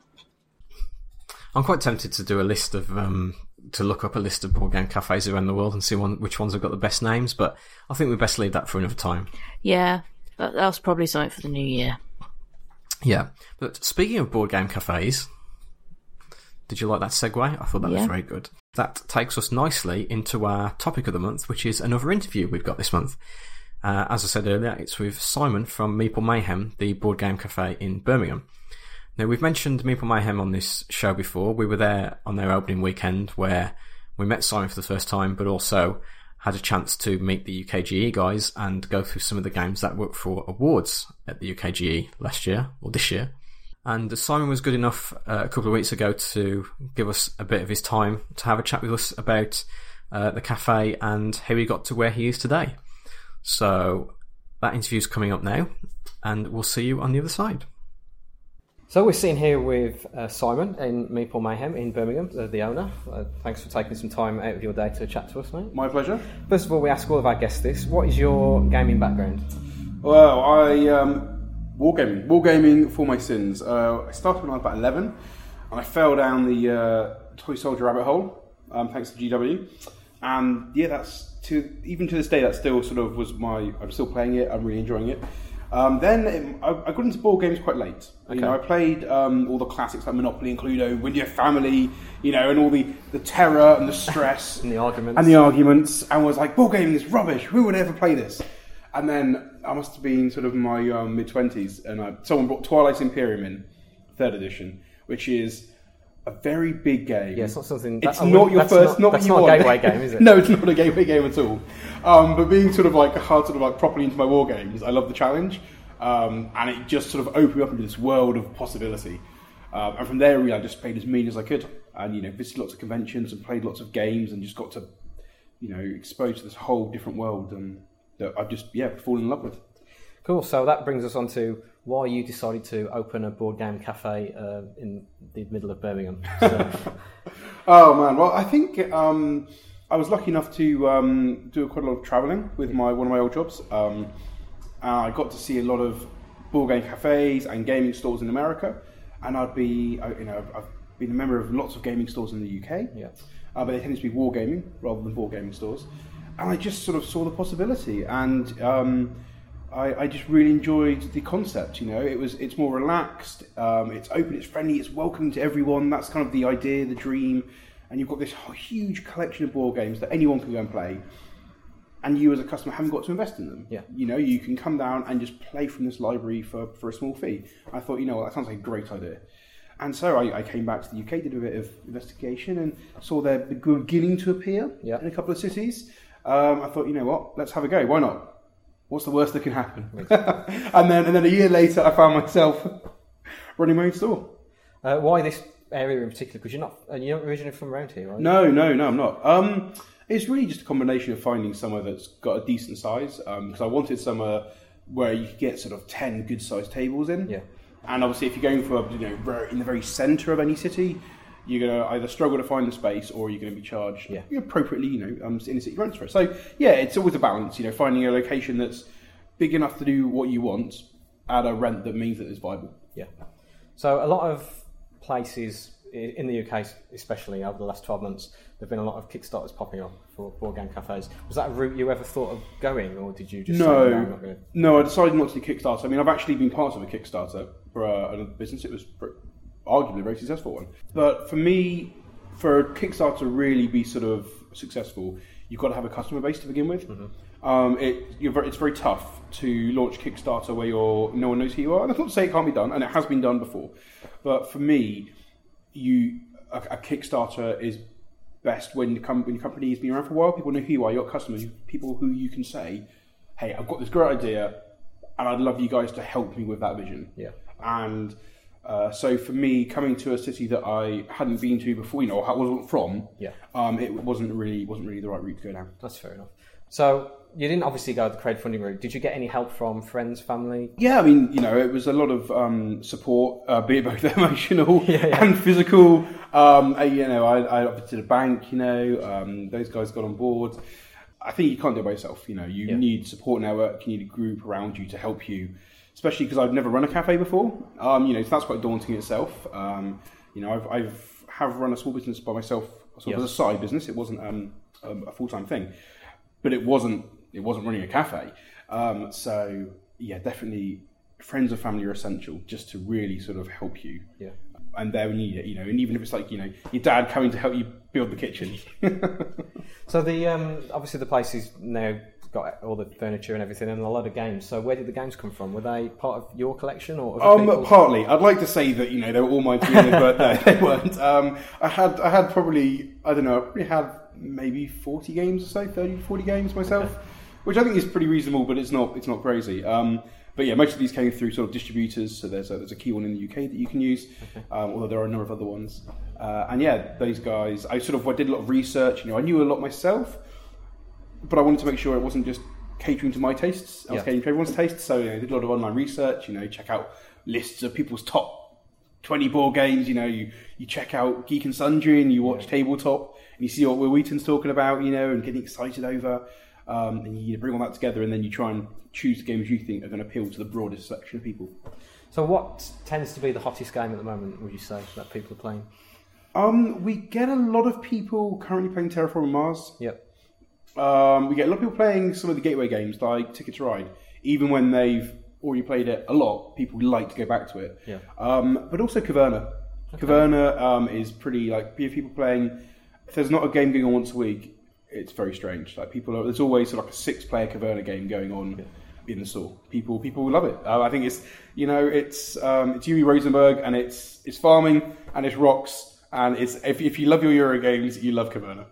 I'm quite tempted to do a list of um, to look up a list of board game cafes around the world and see one, which ones have got the best names. But I think we best leave that for another time. Yeah, that, that's probably something for the new year. Yeah. But speaking of board game cafes, did you like that segue? I thought that was very good. That takes us nicely into our topic of the month, which is another interview we've got this month. Uh, as I said earlier, it's with Simon from Meeple Mayhem, the board game cafe in Birmingham. Now, we've mentioned Meeple Mayhem on this show before. We were there on their opening weekend where we met Simon for the first time, but also had a chance to meet the UKGE guys and go through some of the games that were for awards at the UKGE last year, or this year. And Simon was good enough uh, a couple of weeks ago to give us a bit of his time to have a chat with us about uh, the cafe and how he got to where he is today. So that interview's coming up now, and we'll see you on the other side. So we're sitting here with uh, Simon in Meeple Mayhem in Birmingham, uh, the owner. Uh, thanks for taking some time out of your day to chat to us, mate. My pleasure. First of all, we ask all of our guests this: What is your gaming background? Well, I um, wargaming, wargaming for my sins. Uh, I started when I was about eleven, and I fell down the uh, toy soldier rabbit hole, um, thanks to GW. And yeah, that's to even to this day, that still sort of was my. I'm still playing it. I'm really enjoying it. Um, then it, I, I got into board games quite late. You know, I played um, all the classics like Monopoly and Cluedo with your family. You know, and all the the terror and the stress And the arguments? and the arguments, and was like, board gaming is rubbish. Who would ever play this? And then I must have been sort of my um, mid twenties, and I, someone brought Twilight Imperium in, third edition, which is a very big game. Yeah, it's not something- It's that- I not your first. not- Not, that's you not a gateway game, is it? no, it's not a gateway game at all. Um, but being sort of like hard, sort of like properly into my war games, I love the challenge, um, and it just sort of opened me up into this world of possibility. Um, and from there, really, I just played as mean as I could, and you know, visited lots of conventions and played lots of games, and just got to, you know, exposed to this whole different world, and that I've just yeah fallen in love with. Cool. So that brings us on to why you decided to open a board game cafe uh, in the middle of Birmingham. So, Oh man, well I think um, I was lucky enough to um, do quite a lot of travelling with my one of my old jobs. Um, and I got to see a lot of board game cafes and gaming stores in America, and I'd be you know I've- been a member of lots of gaming stores in the UK. Yeah. uh, but they tend to be war gaming rather than board gaming stores. And I just sort of saw the possibility, and um, I, I just really enjoyed the concept. You know, it was it's more relaxed, um, it's open, it's friendly, it's welcoming to everyone. That's kind of the idea, the dream. And you've got this huge collection of board games that anyone can go and play. And you, as a customer, haven't got to invest in them. Yeah. You know, you can come down and just play from this library for, for a small fee. I thought, you know, what, that sounds like a great idea. And so I, I came back to the UK, did a bit of investigation, and saw they're beginning to appear Yeah. in a couple of cities. Um, I thought, you know what, let's have a go. Why not? What's the worst that can happen? and then, and then a year later, I found myself running my own store. uh, why this area in particular? Because you're not uh, you're not originally from around here, right? No, no, no, I'm not. Um, it's really just a combination of finding somewhere that's got a decent size. Because I wanted somewhere where you could get sort of ten good-sized tables in. Yeah. And obviously, if you're going for you know in the very centre of any city, you're going to either struggle to find the space or you're going to be charged Yeah. appropriately, you know, um, in the city rents for it. So yeah, it's always a balance. You know, finding a location that's big enough to do what you want at a rent that means that it's viable. Yeah. So a lot of places in the UK, especially over the last twelve months, there've been a lot of Kickstarters popping up for board game cafes. Was that a route you ever thought of going, or did you just say, No, no, I'm not going to? no, I decided not to do Kickstarter. I mean, I've actually been part of a Kickstarter for uh, another business. It was arguably a very successful one. But for me, for a Kickstarter to really be sort of successful, you've got to have a customer base to begin with. Um, it, you're very, it's very tough to launch Kickstarter where you're, no one knows who you are. And that's not to say it can't be done, and it has been done before. But for me, you a, a Kickstarter is best when the, com- when the company has been around for a while. People know who you are, your customers, people who you can say, "Hey, I've got this great idea, and I'd love you guys to help me with that vision." Yeah. And uh, so for me, coming to a city that I hadn't been to before, you know, I wasn't from, Yeah. um, it wasn't really wasn't really the right route to go down. That's fair enough. So you didn't obviously go the crowdfunding route. Did you get any help from friends, family? Yeah, I mean, you know, it was a lot of um, support, uh, be it both emotional Yeah, yeah. and physical. Um, I, you know, I, I offered to the bank. You know, um, those guys got on board. I think you can't do it by yourself. You know, you Yeah. need support network. You need a group around you to help you. Especially because I've never run a cafe before. Um, you know, so that's quite daunting in itself. Um, you know, I've, I've have run a small business by myself, sort of as a side business. It wasn't um, um, a full time thing, but it wasn't it wasn't running a cafe. Um, so yeah, definitely friends and family are essential just to really sort of help you. Yeah. And there when you need it, you know, and even if it's like you know your dad coming to help you build the kitchen. So the um, obviously the place is now got all the furniture and everything and a lot of games. So where did the games come from? Were they part of your collection or Um, partly. I'd like to say that you know they were all mine for their birthday. They weren't. Um, I had I had probably I don't know. I probably had maybe forty games or so, 30 to 40 games myself, which I think is pretty reasonable, but it's not it's not crazy. Um, but yeah, most of these came through sort of distributors. So there's a, there's a key one in the UK that you can use, um, although there are a number of other ones. Uh, and yeah, those guys, I sort of I did a lot of research. You know, I knew a lot myself, but I wanted to make sure it wasn't just catering to my tastes. I was Yeah. catering to everyone's tastes. So you know, I did a lot of online research. You know, check out lists of people's top 20 board games. You know, you, you check out Geek and Sundry and you watch Tabletop and you see what Wil Wheaton's talking about, you know, and getting excited over. Um, and you bring all that together and then you try and choose the games you think are going to appeal to the broadest selection of people. So, what tends to be the hottest game at the moment? Would you say that people are playing? Um, we get a lot of people currently playing Terraforming Mars. Yep. Um, we get a lot of people playing some of the gateway games like Ticket to Ride, even when they've already played it a lot. People like to go back to it. Yeah. Um, but also Caverna. Caverna um, is pretty like people playing. If there's not a game going on once a week, it's very strange. Like people, are, there's always sort of like a six-player Caverna game going on in the store. People, people love it. Uh, I think it's you know it's um, it's Uwe Rosenberg and it's it's farming and it's rocks and it's if, if you love your Euro games, you love Caverna.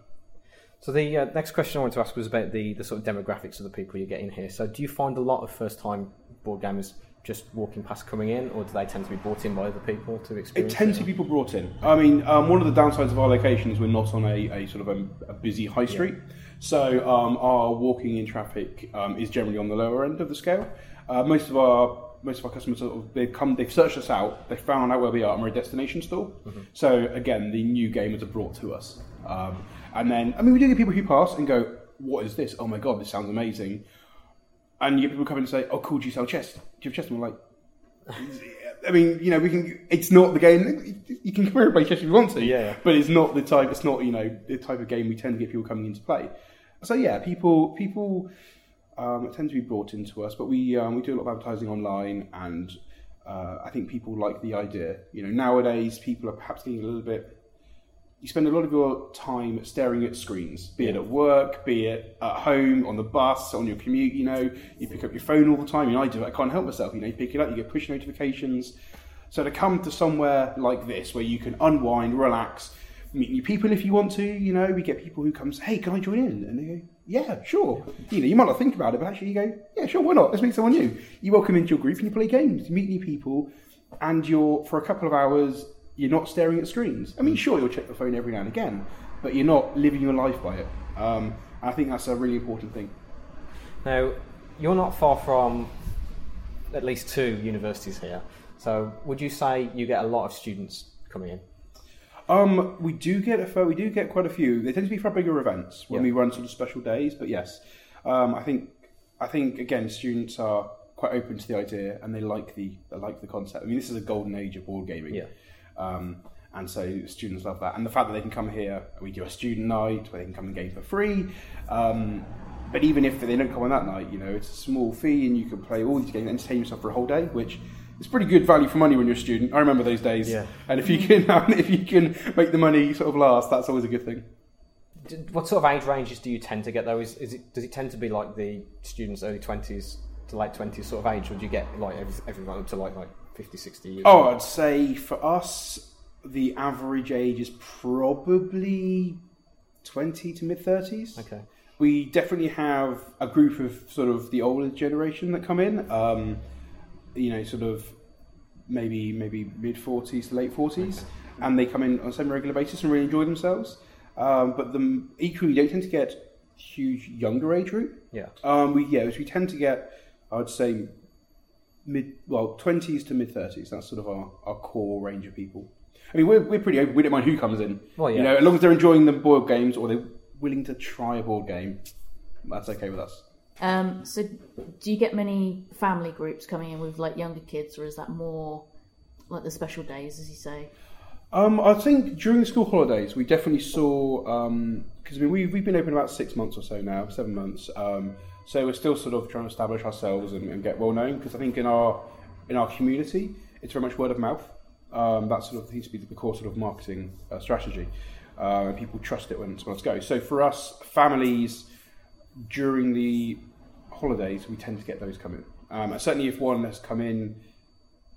So the uh, next question I wanted to ask was about the, the sort of demographics of the people you get in here. So do you find a lot of first time board gamers just walking past coming in, or do they tend to be brought in by other people to experience? It tends to be people brought in. I mean, um, one of the downsides of our location is we're not on a, a sort of a, a busy high street, so um, our walking in traffic um, is generally on the lower end of the scale. Uh, most of our most of our customers sort of, they've come, they've searched us out, they found out where we are, and we're a destination store. So again, the new gamers are brought to us, um, and then I mean, we do get people who pass and go, "What is this? Oh my god, this sounds amazing!" And you get people come in and say, "Oh, cool, do you sell chess? Do you have chess?" And we're like. I mean, you know, we can. It's not the game. You can come here and play chess if you want to. Yeah. But it's not the type. It's not you know the type of game we tend to get people coming in to play. So yeah, people people um, tend to be brought into us, but we um, we do a lot of advertising online, and uh, I think people like the idea. You know, nowadays people are perhaps getting a little bit. You spend a lot of your time staring at screens, be it at work, be it at home, on the bus, on your commute. You know, you pick up your phone all the time. You know, I do. I can't help myself. You know, you pick it up, you get push notifications. So to come to somewhere like this where you can unwind, relax, meet new people if you want to, you know, we get people who come say, "Hey, can I join in?" And they go, "Yeah, sure." You know, you might not think about it, but actually you go, "Yeah, sure, why not? Let's meet someone new." You welcome into your group and you play games, you meet new people, and you're for a couple of hours you're not staring at screens. I mean, sure, you'll check the phone every now and again, but you're not living your life by it. Um, I think that's a really important thing. Now, you're not far from at least two universities here. So would you say you get a lot of students coming in? Um, we do get a fair, we do get quite a few. They tend to be for bigger events when Yeah. we run sort of special days. But yes, um, I think I think again students are quite open to the idea and they like the they like the concept. I mean, this is a golden age of board gaming. Yeah. Um, and so students love that, and the fact that they can come here, we do a student night where they can come and game for free. Um, but even if they don't come on that night, you know, it's a small fee, and you can play all these games, and entertain yourself for a whole day, which is pretty good value for money when you're a student. I remember those days, Yeah. and if you can, if you can make the money sort of last, that's always a good thing. What sort of age ranges do you tend to get though? Is, is it does it tend to be like the students early twenties to late twenties sort of age, or do you get like every, everyone up to like like 50, 60 years? Oh, I'd say for us, the average age is probably twenty to mid thirties. okay. We definitely have a group of sort of the older generation that come in. Um, you know, sort of maybe maybe mid forties to late forties, and they come in on a semi-regular basis and really enjoy themselves. Um, but the equally, we don't tend to get huge younger age group. Yeah. Um, we yeah, we tend to get, I would say, mid well twenties to mid thirties. That's sort of our, our core range of people. I mean, we're, we're pretty open. We don't mind who comes in. Well, yeah. You know, as long as they're enjoying the board games or they're willing to try a board game, that's okay with us. Um, so, do you get many family groups coming in with like younger kids, or is that more like the special days, as you say? Um, I think during the school holidays, we definitely saw because I mean we've, we've been open about six months or so now, seven months. Um, so we're still sort of trying to establish ourselves and, and get well known because I think in our in our community, it's very much word of mouth. Um, that sort of seems to be the core sort of marketing uh, strategy. Uh, and people trust it when someone else goes. So for us, families during the holidays, we tend to get those come in. Um, certainly, if one has come in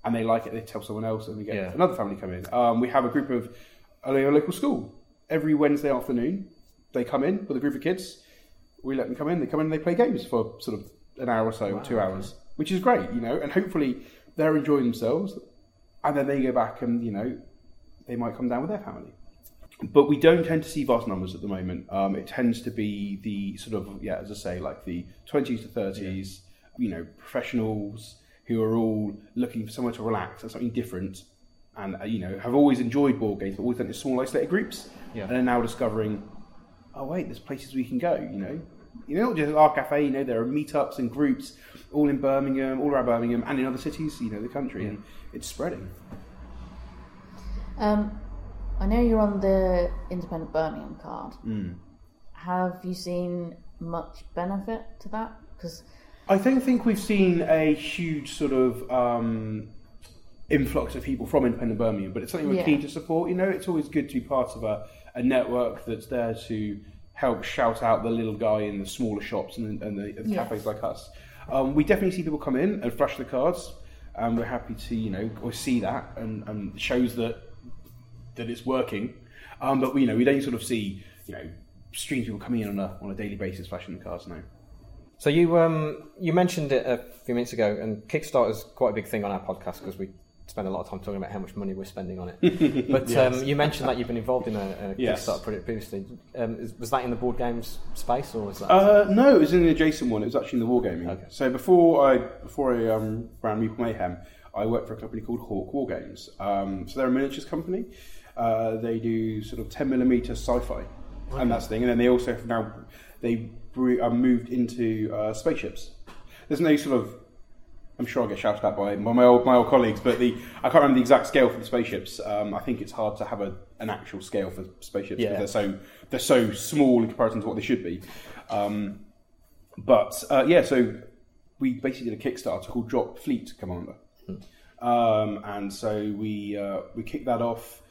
and they like it, they tell someone else, and we get Yeah. another family come in. Um, we have a group of a local school every Wednesday afternoon. They come in with a group of kids. We let them come in. They come in and they play games for sort of an hour or so, or two hours. which is great, you know. And hopefully they're enjoying themselves, and then they go back and you know they might come down with their family. But we don't tend to see vast numbers at the moment. Um, it tends to be the sort of yeah, as I say, like the twenties to thirties, you know, professionals who are all looking for somewhere to relax and something different, and uh, you know have always enjoyed board games, but always done in small isolated groups, Yeah. and are now discovering, oh wait, there's places we can go. You know, you know, not just our cafe. You know, there are meetups and groups all in Birmingham, all around Birmingham, and in other cities. You know, the country, and it's spreading. Um, I know you're on the independent Birmingham card. Have you seen much benefit to that? Because I don't think we've seen a huge sort of um, influx of people from independent Birmingham, but it's something we're Yeah. keen to support. You know, it's always good to be part of a, a network that's there to help shout out the little guy in the smaller shops and, and the, the Yes. cafes like us. Um, we definitely see people come in and flash the cards, and we're happy to you know or see that and, and shows that that it's working. Um, but you know, we don't sort of see you know streams of people coming in on a on a daily basis flashing the cards now. So you um, you mentioned it a few minutes ago, and Kickstarter is quite a big thing on our podcast because we spend a lot of time talking about how much money we're spending on it. But um, you mentioned that you've been involved in a, a Yes. Kickstarter project previously. Um, is, was that in the board games space, or was that? Uh, no, it was in the adjacent one. It was actually in the wargaming. Okay. So before I before I um, ran Meeple Mayhem, I worked for a company called Hawk Wargames. Um, so they're a miniatures company. Uh, they do sort of 10 millimeter sci-fi, and that's the thing. And then they also have now they bre- uh, moved into uh, spaceships. There's no sort of I'm sure I'll get shouted at by, my old my old colleagues, but the I can't remember the exact scale for the spaceships. Um, I think it's hard to have a, an actual scale for spaceships Yeah. because they're so they're so small in comparison to what they should be. Um, but uh, yeah, so we basically did a Kickstarter called Drop Fleet Commander, um, and so we uh, we kicked that off.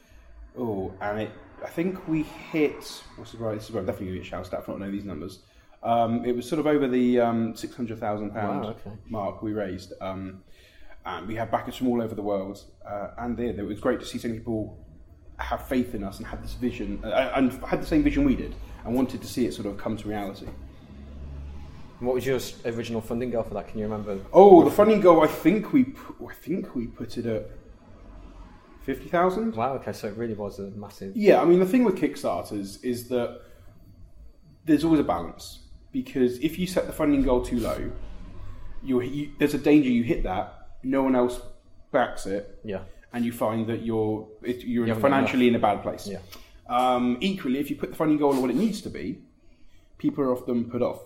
Oh, and it I think we hit. What's the right? This is where I'm definitely going to get shouted at for not knowing these numbers. Um, it was sort of over the um, six hundred thousand pound Wow, okay. mark we raised, um, and we had backers from all over the world. Uh, and yeah, it was great to see so many people have faith in us and had this vision, uh, and had the same vision we did, and wanted to see it sort of come to reality. What was your s- original funding goal for that? Can you remember? Oh, the funding goal. I think we, pu- I think we put it at fifty thousand. Wow. Okay, so it really was a massive. Yeah, I mean the thing with Kickstarters is that there's always a balance because if you set the funding goal too low, you, you there's a danger you hit that, no one else backs it, Yeah. and you find that you're it, you're You haven't financially in a bad place. Yeah. Um, equally, if you put the funding goal at what it needs to be, people are often put off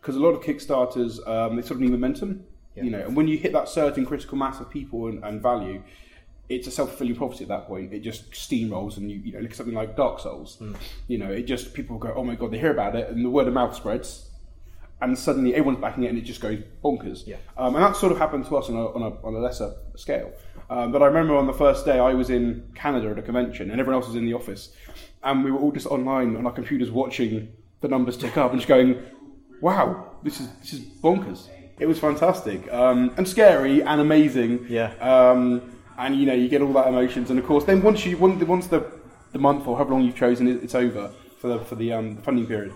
because a lot of Kickstarters um, they sort of need momentum, Yeah. you know, and when you hit that certain critical mass of people and, and value, it's a self fulfilling prophecy at that point. It just steamrolls, and you you know look at something like Dark Souls, Hmm. you know, it just people go, oh my god, they hear about it, and the word of mouth spreads. And suddenly everyone's backing it, and it just goes bonkers. Yeah. Um, and that sort of happened to us on a, on a, on a lesser scale. Um, but I remember on the first day I was in Canada at a convention and everyone else was in the office. And we were all just online on our computers watching the numbers tick up and just going, wow, this is, this is bonkers. It was fantastic um, and scary and amazing. Yeah. And you know, you get all that emotions. And of course, then once you once, once the, the month or however long you've chosen it's over for the, for the, um, funding period,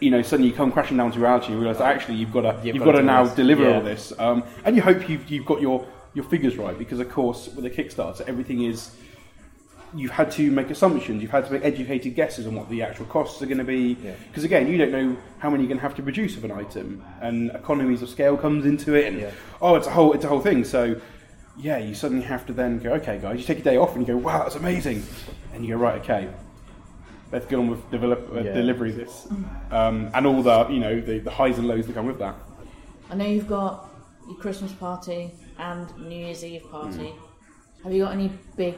you know, suddenly you come crashing down to reality and you realise that actually you've got to You've you've, got got to now this. deliver Yeah. all this, um, and you hope you've you've got your your figures right because of course with a Kickstarter everything is you've had to make assumptions, you've had to make educated guesses on what the actual costs are going to be Yeah. because again you don't know how many you're going to have to produce of an item and economies of scale comes into it and Yeah. oh it's a whole it's a whole thing so yeah you suddenly have to then go okay guys you take a day off and you go wow that's amazing and you go right okay let's get on with develop uh, Yeah. delivery this um, and all the you know the, the highs and lows that come with that I know you've got your Christmas party and New Year's Eve party. Hmm. Have you got any big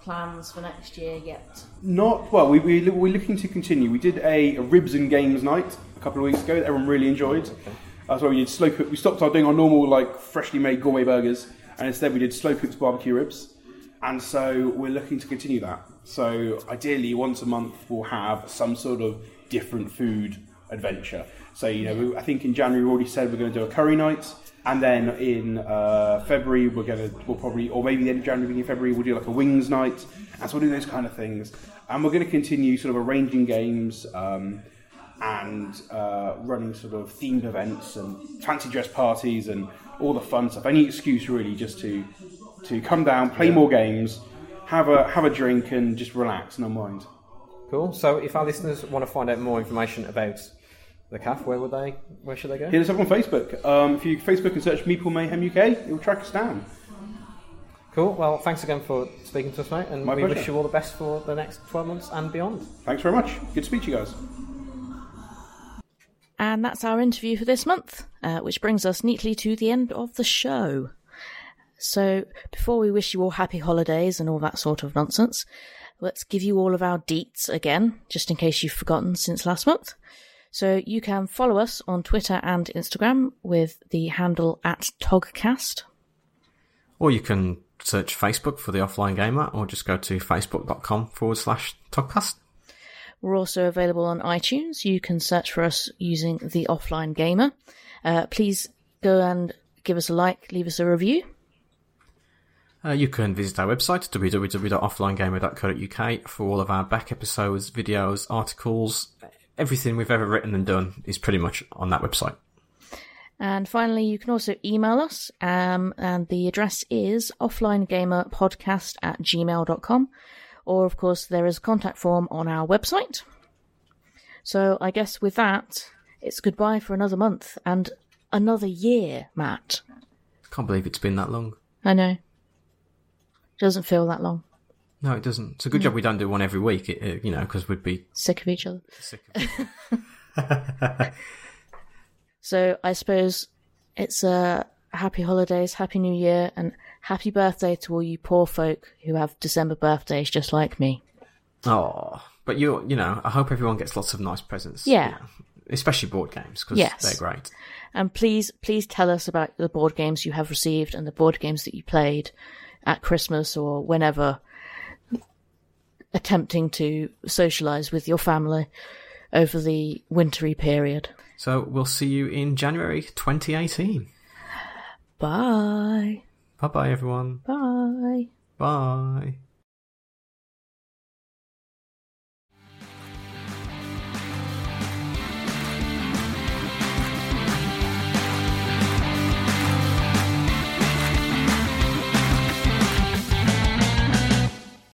plans for next year yet? Not well. We, we we're looking to continue. We did a, a ribs and games night a couple of weeks ago. That everyone really enjoyed. That's why we did slow cook. We stopped our doing our normal like freshly made gourmet burgers, and instead we did slow cooked barbecue ribs. And so we're looking to continue that. So ideally, once a month we'll have some sort of different food adventure. So you know, we, I think in January we already said we're going to do a curry night. And then in uh, February, we're gonna we'll probably, or maybe the end of January, beginning of February, we'll do like a wings night, and so we'll do those kind of things. And we're going to continue sort of arranging games, um, and uh, running sort of themed events and fancy dress parties and all the fun stuff. Any excuse really just to to come down, play more games, have a have a drink, and just relax and unwind. Cool. So, if our listeners want to find out more information about the CAF, where would they? Where should they go? Hit us up on Facebook. Um, if you Facebook and search Meeple Mayhem UK, it will track us down. Cool. Well, thanks again for speaking to us, mate, and My we pleasure. wish you all the best for the next 12 months and beyond. Thanks very much. Good to speak to you guys. And that's our interview for this month, uh, which brings us neatly to the end of the show. So, before we wish you all happy holidays and all that sort of nonsense, let's give you all of our deets again, just in case you've forgotten since last month. So, you can follow us on Twitter and Instagram with the handle at Togcast. Or you can search Facebook for the Offline Gamer, or just go to facebook.com forward slash Togcast. We're also available on iTunes. You can search for us using the Offline Gamer. Uh, please go and give us a like, leave us a review. Uh, you can visit our website, www.offlinegamer.co.uk, for all of our back episodes, videos, articles. Everything we've ever written and done is pretty much on that website. And finally, you can also email us, um, and the address is offlinegamerpodcast at gmail.com. Or, of course, there is a contact form on our website. So I guess with that, it's goodbye for another month and another year, Matt. Can't believe it's been that long. I know. It Doesn't feel that long. No, it doesn't. It's a good mm. job we don't do one every week, you know, because we'd be Sick of each other. sick of it. So I suppose it's a happy holidays, happy new year, and happy birthday to all you poor folk who have December birthdays just like me. Oh, but you, you know, I hope everyone gets lots of nice presents. Yeah. you know, especially board games because Yes. they're great. And please, please tell us about the board games you have received and the board games that you played at Christmas or whenever attempting to socialize with your family over the wintry period. So we'll see you in January 2018. Bye. Bye bye, everyone. Bye. Bye.